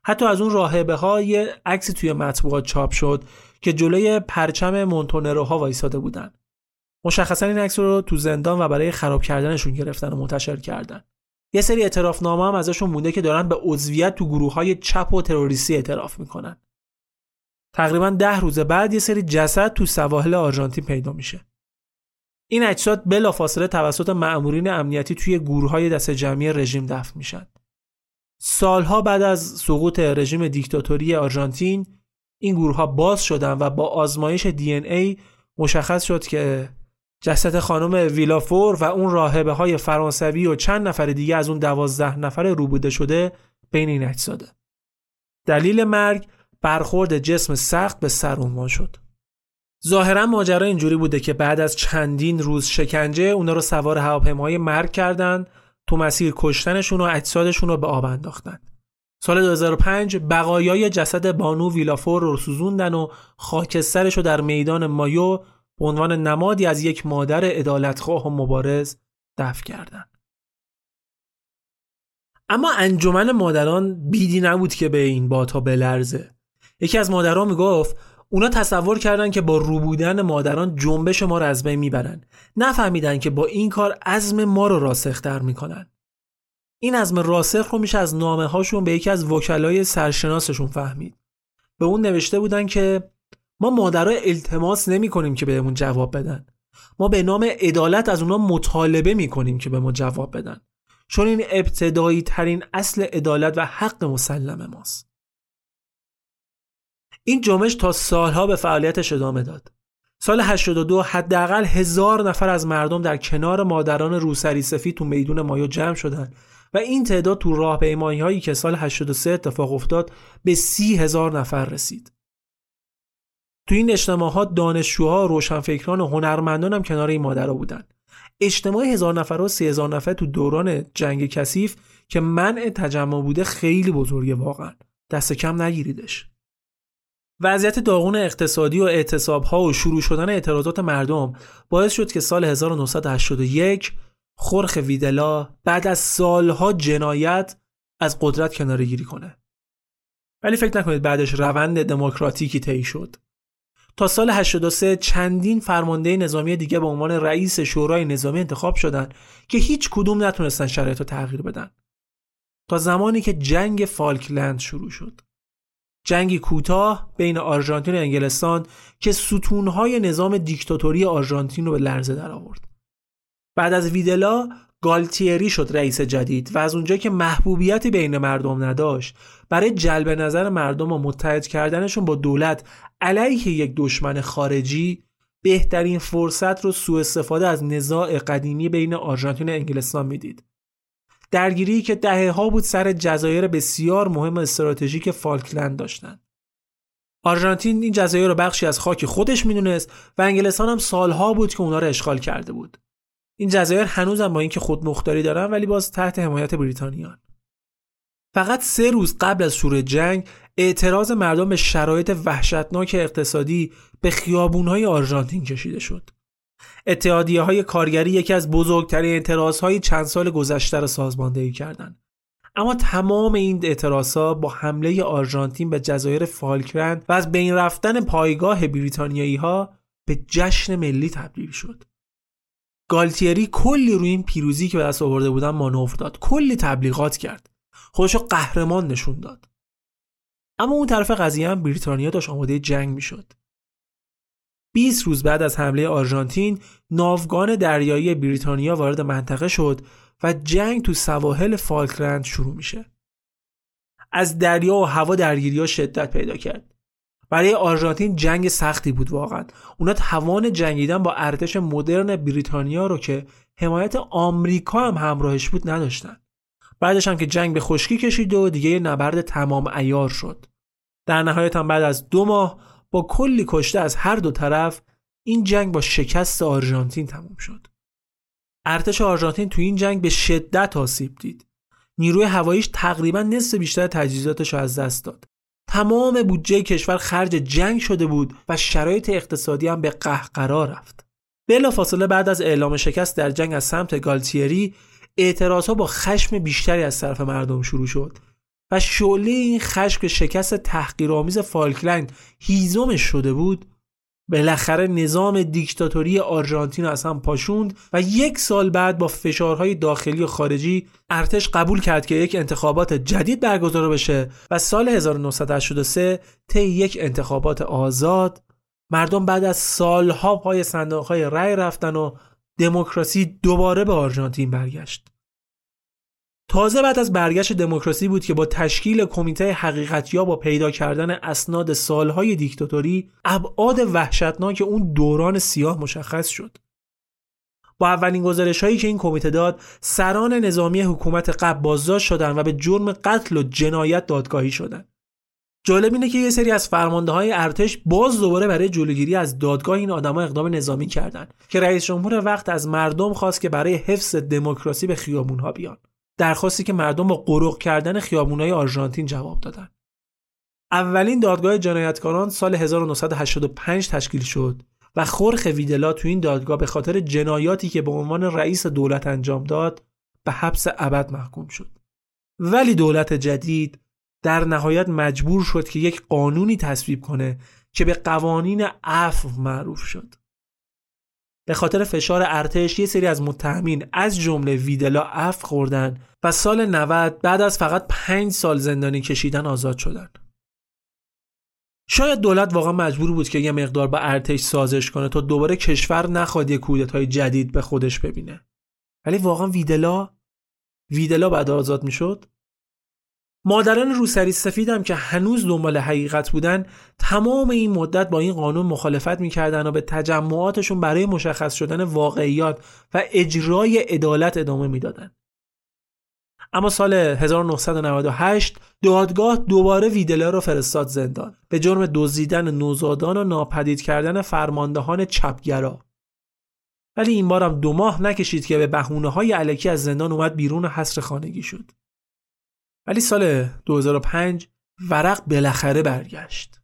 حتی از اون راهبه ها عکسی توی مطبوعات چاپ شد که جلوی پرچم مونتونروها وایساده بودن. مشخصا این عکس رو تو زندان و برای خراب کردنشون گرفتن و منتشر کردن. یه سری اعتراف نامه هم ازشون مونده که دارن به عضویت تو گروه های چپ و تروریستی اعتراف می‌کنن. تقریبا ده روز بعد یه سری جسد تو سواحل آرژانتین پیدا میشه. این اجساد بلافاصله توسط مأمورین امنیتی توی گروه های دست جمعی رژیم دفن میشن. سالها بعد از سقوط رژیم دیکتاتوری آرژانتین این گروه ها باز شدن و با آزمایش ای مشخص شد که جسد خانم ویلافور و اون راهبه های فرانسوی و چند نفر دیگه از اون دوازده نفر روبوده شده بین این اجساده. دلیل مرگ برخورد جسم سخت به سر عنوان شد. ظاهرا ماجرا اینجوری بوده که بعد از چندین روز شکنجه اونا رو سوار هواپیمای مرگ کردن تو مسیر کشتنشون و اجسادشون رو به آب انداختن. سال 2005 بقایای جسد بانو ویلافور رو سوزوندن و خاکسترش رو در میدان مایو به عنوان نمادی از یک مادر عدالتخواه و مبارز دفع کردند. اما انجمن مادران بیدی نبود که به این باتها بلرزه. یکی از مادران می‌گفت اونا تصور کردن که با روبودن مادران جنبش ما رو از بین می‌برن. نفهمیدن که با این کار عزم ما رو راسختر می‌کنن. این عزم راسخ رو میشه از نامه هاشون به یکی از وکلای سرشناسشون فهمید. به اون نوشته بودن که ما مادرها التماس نمی کنیم که بهمون جواب بدن. ما به نام عدالت از اونا مطالبه می کنیم که به ما جواب بدن. چون این ابتدایی ترین اصل عدالت و حق مسلم ماست. این جنبش تا سالها به فعالیتش ادامه داد. سال 82 حداقل هزار نفر از مردم در کنار مادران روسری سفید تو میدون مایو جمع شدند و این تعداد تو راه هایی که سال 83 اتفاق افتاد به سی هزار نفر رسید. تو این اجتماعات دانشجوها روشنفکران و هنرمندان هم کنار این مادرها بودن. اجتماع هزار نفر و سی هزار نفر تو دوران جنگ کثیف که منع تجمع بوده خیلی بزرگه واقعا. دست کم نگیریدش. وضعیت داغون اقتصادی و اعتصاب ها و شروع شدن اعتراضات مردم باعث شد که سال 1981 خورخ ویدلا بعد از سالها جنایت از قدرت کناره گیری کنه. ولی فکر نکنید بعدش روند دموکراتیکی طی شد. تا سال 83 چندین فرمانده نظامی دیگه به عنوان رئیس شورای نظامی انتخاب شدند که هیچ کدوم نتونستن شرایط رو تغییر بدن. تا زمانی که جنگ فالکلند شروع شد. جنگی کوتاه بین آرژانتین و انگلستان که ستونهای نظام دیکتاتوری آرژانتین رو به لرزه در آورد بعد از ویدلا گالتیری شد رئیس جدید و از اونجا که محبوبیتی بین مردم نداشت برای جلب نظر مردم و متحد کردنشون با دولت علیه یک دشمن خارجی بهترین فرصت رو سوء استفاده از نزاع قدیمی بین آرژانتین و انگلستان می‌دید. درگیری که دهه ها بود سر جزایر بسیار مهم استراتژیک فالکلند داشتند. آرژانتین این جزایر رو بخشی از خاک خودش می‌دونست و انگلستان هم سالها بود که اونا رو اشغال کرده بود. این جزایر هنوزم با اینکه خودمختاری دارن ولی باز تحت حمایت بریتانیان. فقط سه روز قبل از شروع جنگ اعتراض مردم به شرایط وحشتناک اقتصادی به خیابونهای آرژانتین کشیده شد. اتحادیه های کارگری یکی از بزرگترین اعتراض های چند سال گذشته را سازماندهی کردند. اما تمام این اعتراضها با حمله آرژانتین به جزایر فالکلند و از بین رفتن پایگاه بریتانیایی ها به جشن ملی تبدیل شد. گالتیری کلی روی این پیروزی که به دست آورده بودن مانور داد. کلی تبلیغات کرد. خودشو قهرمان نشون داد. اما اون طرف قضیه هم بریتانیا داشت آماده جنگ می‌شد. 20 روز بعد از حمله آرژانتین ناوگان دریایی بریتانیا وارد منطقه شد و جنگ تو سواحل فالکلند شروع میشه. از دریا و هوا درگیری ها شدت پیدا کرد. برای آرژانتین جنگ سختی بود واقعا. اونا توان جنگیدن با ارتش مدرن بریتانیا رو که حمایت آمریکا هم همراهش بود نداشتن. بعدش هم که جنگ به خشکی کشید و دیگه نبرد تمام ایار شد. در نهایت هم بعد از دو ماه با کلی کشته از هر دو طرف این جنگ با شکست آرژانتین تموم شد. ارتش آرژانتین تو این جنگ به شدت آسیب دید. نیروی هواییش تقریبا نصف بیشتر تجهیزاتش از دست داد. تمام بودجه کشور خرج جنگ شده بود و شرایط اقتصادی هم به قهقرا رفت. بلا فاصله بعد از اعلام شکست در جنگ از سمت گالتیری اعتراضها با خشم بیشتری از طرف مردم شروع شد و شعله این خشم شکست تحقیرآمیز فالکلند هیزمش شده بود بالاخره نظام دیکتاتوری آرژانتین از هم پاشوند و یک سال بعد با فشارهای داخلی و خارجی ارتش قبول کرد که یک انتخابات جدید برگزار بشه و سال 1983 طی یک انتخابات آزاد مردم بعد از سالها پای صندوقهای رأی رفتن و دموکراسی دوباره به آرژانتین برگشت. تازه بعد از برگشت دموکراسی بود که با تشکیل کمیته حقیقتیا با پیدا کردن اسناد سالهای دیکتاتوری ابعاد وحشتناک اون دوران سیاه مشخص شد. با اولین گزارش هایی که این کمیته داد سران نظامی حکومت قبل بازداشت شدند و به جرم قتل و جنایت دادگاهی شدند. جالب اینه که یه سری از فرمانده های ارتش باز دوباره برای جلوگیری از دادگاه این آدما اقدام نظامی کردند که رئیس جمهور وقت از مردم خواست که برای حفظ دموکراسی به خیابون ها بیان درخواستی که مردم با قرق کردن خیابون های آرژانتین جواب دادن. اولین دادگاه جنایتکاران سال 1985 تشکیل شد و خورخ ویدلا تو این دادگاه به خاطر جنایاتی که به عنوان رئیس دولت انجام داد به حبس ابد محکوم شد. ولی دولت جدید در نهایت مجبور شد که یک قانونی تصویب کنه که به قوانین عفو معروف شد. به خاطر فشار ارتش یه سری از متهمین از جمله ویدلا عفو خوردن و سال 90 بعد از فقط 5 سال زندانی کشیدن آزاد شدن. شاید دولت واقعا مجبور بود که یه مقدار با ارتش سازش کنه تا دوباره کشور نخواد یه کودتای جدید به خودش ببینه. ولی واقعا ویدلا ویدلا بعد آزاد می‌شد؟ مادران روسری سفیدم که هنوز دنبال حقیقت بودن تمام این مدت با این قانون مخالفت می‌کردن و به تجمعاتشون برای مشخص شدن واقعیات و اجرای عدالت ادامه می‌دادن. اما سال 1998 دادگاه دوباره ویدلا رو فرستاد زندان به جرم دزدیدن نوزادان و ناپدید کردن فرماندهان چپگرا ولی این بارم دو ماه نکشید که به بهونه های علکی از زندان اومد بیرون و حصر خانگی شد ولی سال 2005 ورق بالاخره برگشت.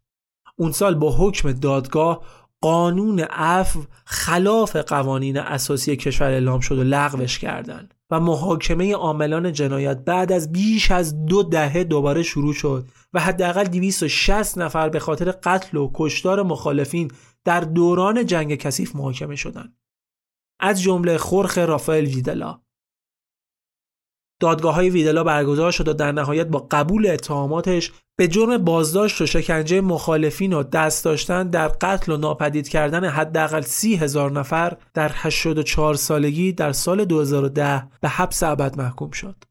اون سال با حکم دادگاه قانون عفو خلاف قوانین اساسی کشور اعلام شد و لغوش کردند و محاکمه عاملان جنایت بعد از بیش از دو دهه دوباره شروع شد و حداقل 260 نفر به خاطر قتل و کشتار مخالفین در دوران جنگ کثیف محاکمه شدند. از جمله خورخ رافائل ویدلا. دادگاه های ویدلا برگزار شد و در نهایت با قبول اتهاماتش به جرم بازداشت و شکنجه مخالفین و دست داشتن در قتل و ناپدید کردن حداقل سی هزار نفر در 84 سالگی در سال 2010 به حبس ابد محکوم شد.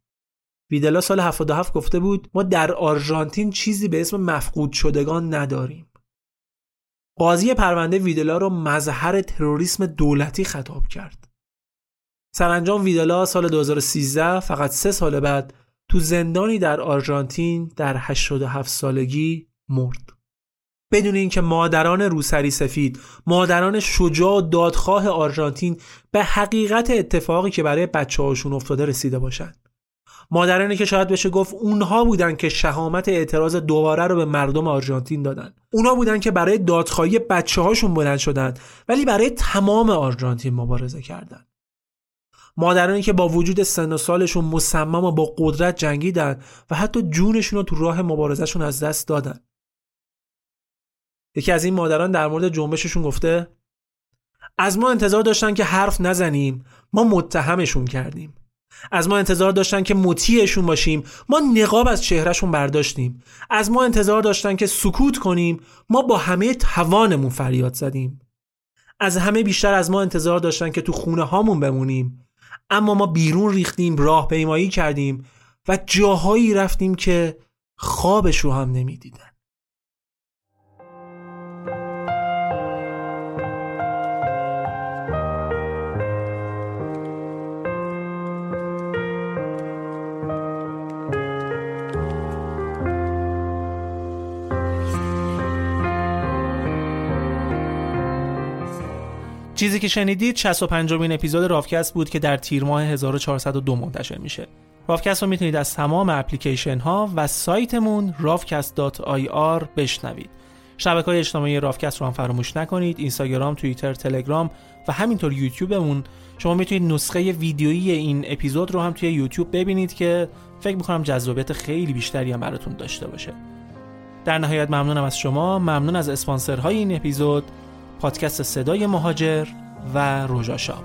ویدلا سال 77 گفته بود ما در آرژانتین چیزی به اسم مفقود شدگان نداریم. قاضی پرونده ویدلا رو مظهر تروریسم دولتی خطاب کرد. سرانجام ویدالا سال 2013 فقط سه سال بعد تو زندانی در آرژانتین در 87 سالگی مرد. بدون اینکه مادران روسری سفید مادران شجاع و دادخواه آرژانتین به حقیقت اتفاقی که برای بچه هاشون افتاده رسیده باشند مادرانی که شاید بشه گفت اونها بودن که شهامت اعتراض دوباره رو به مردم آرژانتین دادن اونها بودن که برای دادخواهی بچه هاشون بلند شدن ولی برای تمام آرژانتین مبارزه کردند. مادرانی که با وجود سن و سالشون مصمم و با قدرت جنگیدن و حتی جونشون رو تو راه مبارزهشون از دست دادن. یکی از این مادران در مورد جنبششون گفته از ما انتظار داشتن که حرف نزنیم ما متهمشون کردیم. از ما انتظار داشتن که مطیعشون باشیم ما نقاب از چهرهشون برداشتیم. از ما انتظار داشتن که سکوت کنیم ما با همه توانمون فریاد زدیم. از همه بیشتر از ما انتظار داشتن که تو خونه هامون بمونیم. اما ما بیرون ریختیم راه پیمایی کردیم و جاهایی رفتیم که خوابش رو هم نمی‌دیدن. چیزی که شنیدید 65 امین اپیزود رافکست بود که در تیر ماه 1402 منتشر میشه. رافکست رو می‌تونید از تمام اپلیکیشن ها و سایتمون rafcast.ir بشنوید. شبکه های اجتماعی رافکست رو هم فراموش نکنید اینستاگرام، توییتر، تلگرام و همینطور یوتیوبمون شما می‌تونید نسخه ویدیویی این اپیزود رو هم توی یوتیوب ببینید که فکر می‌کنم جذابیت خیلی بیشتری هم براتون داشته باشه. در نهایت ممنونم از شما، ممنون از اسپانسرهای این اپیزود پادکست صدای مهاجر و روژا شاب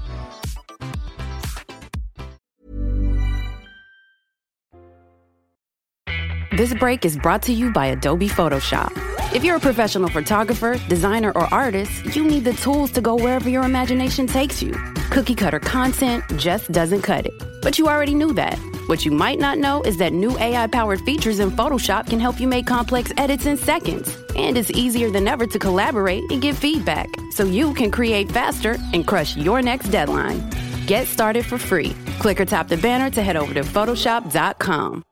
This break is brought to you by Adobe Photoshop. If you're a professional photographer, designer, or artist, you need the tools to go wherever your imagination takes you. Cookie cutter content just doesn't cut it. But you already knew that. What you might not know is that new AI powered features in Photoshop can help you make complex edits in seconds. And it's easier than ever to collaborate and give feedback so you can create faster and crush your next deadline. Get started for free. Click or tap the banner to head over to Photoshop.com.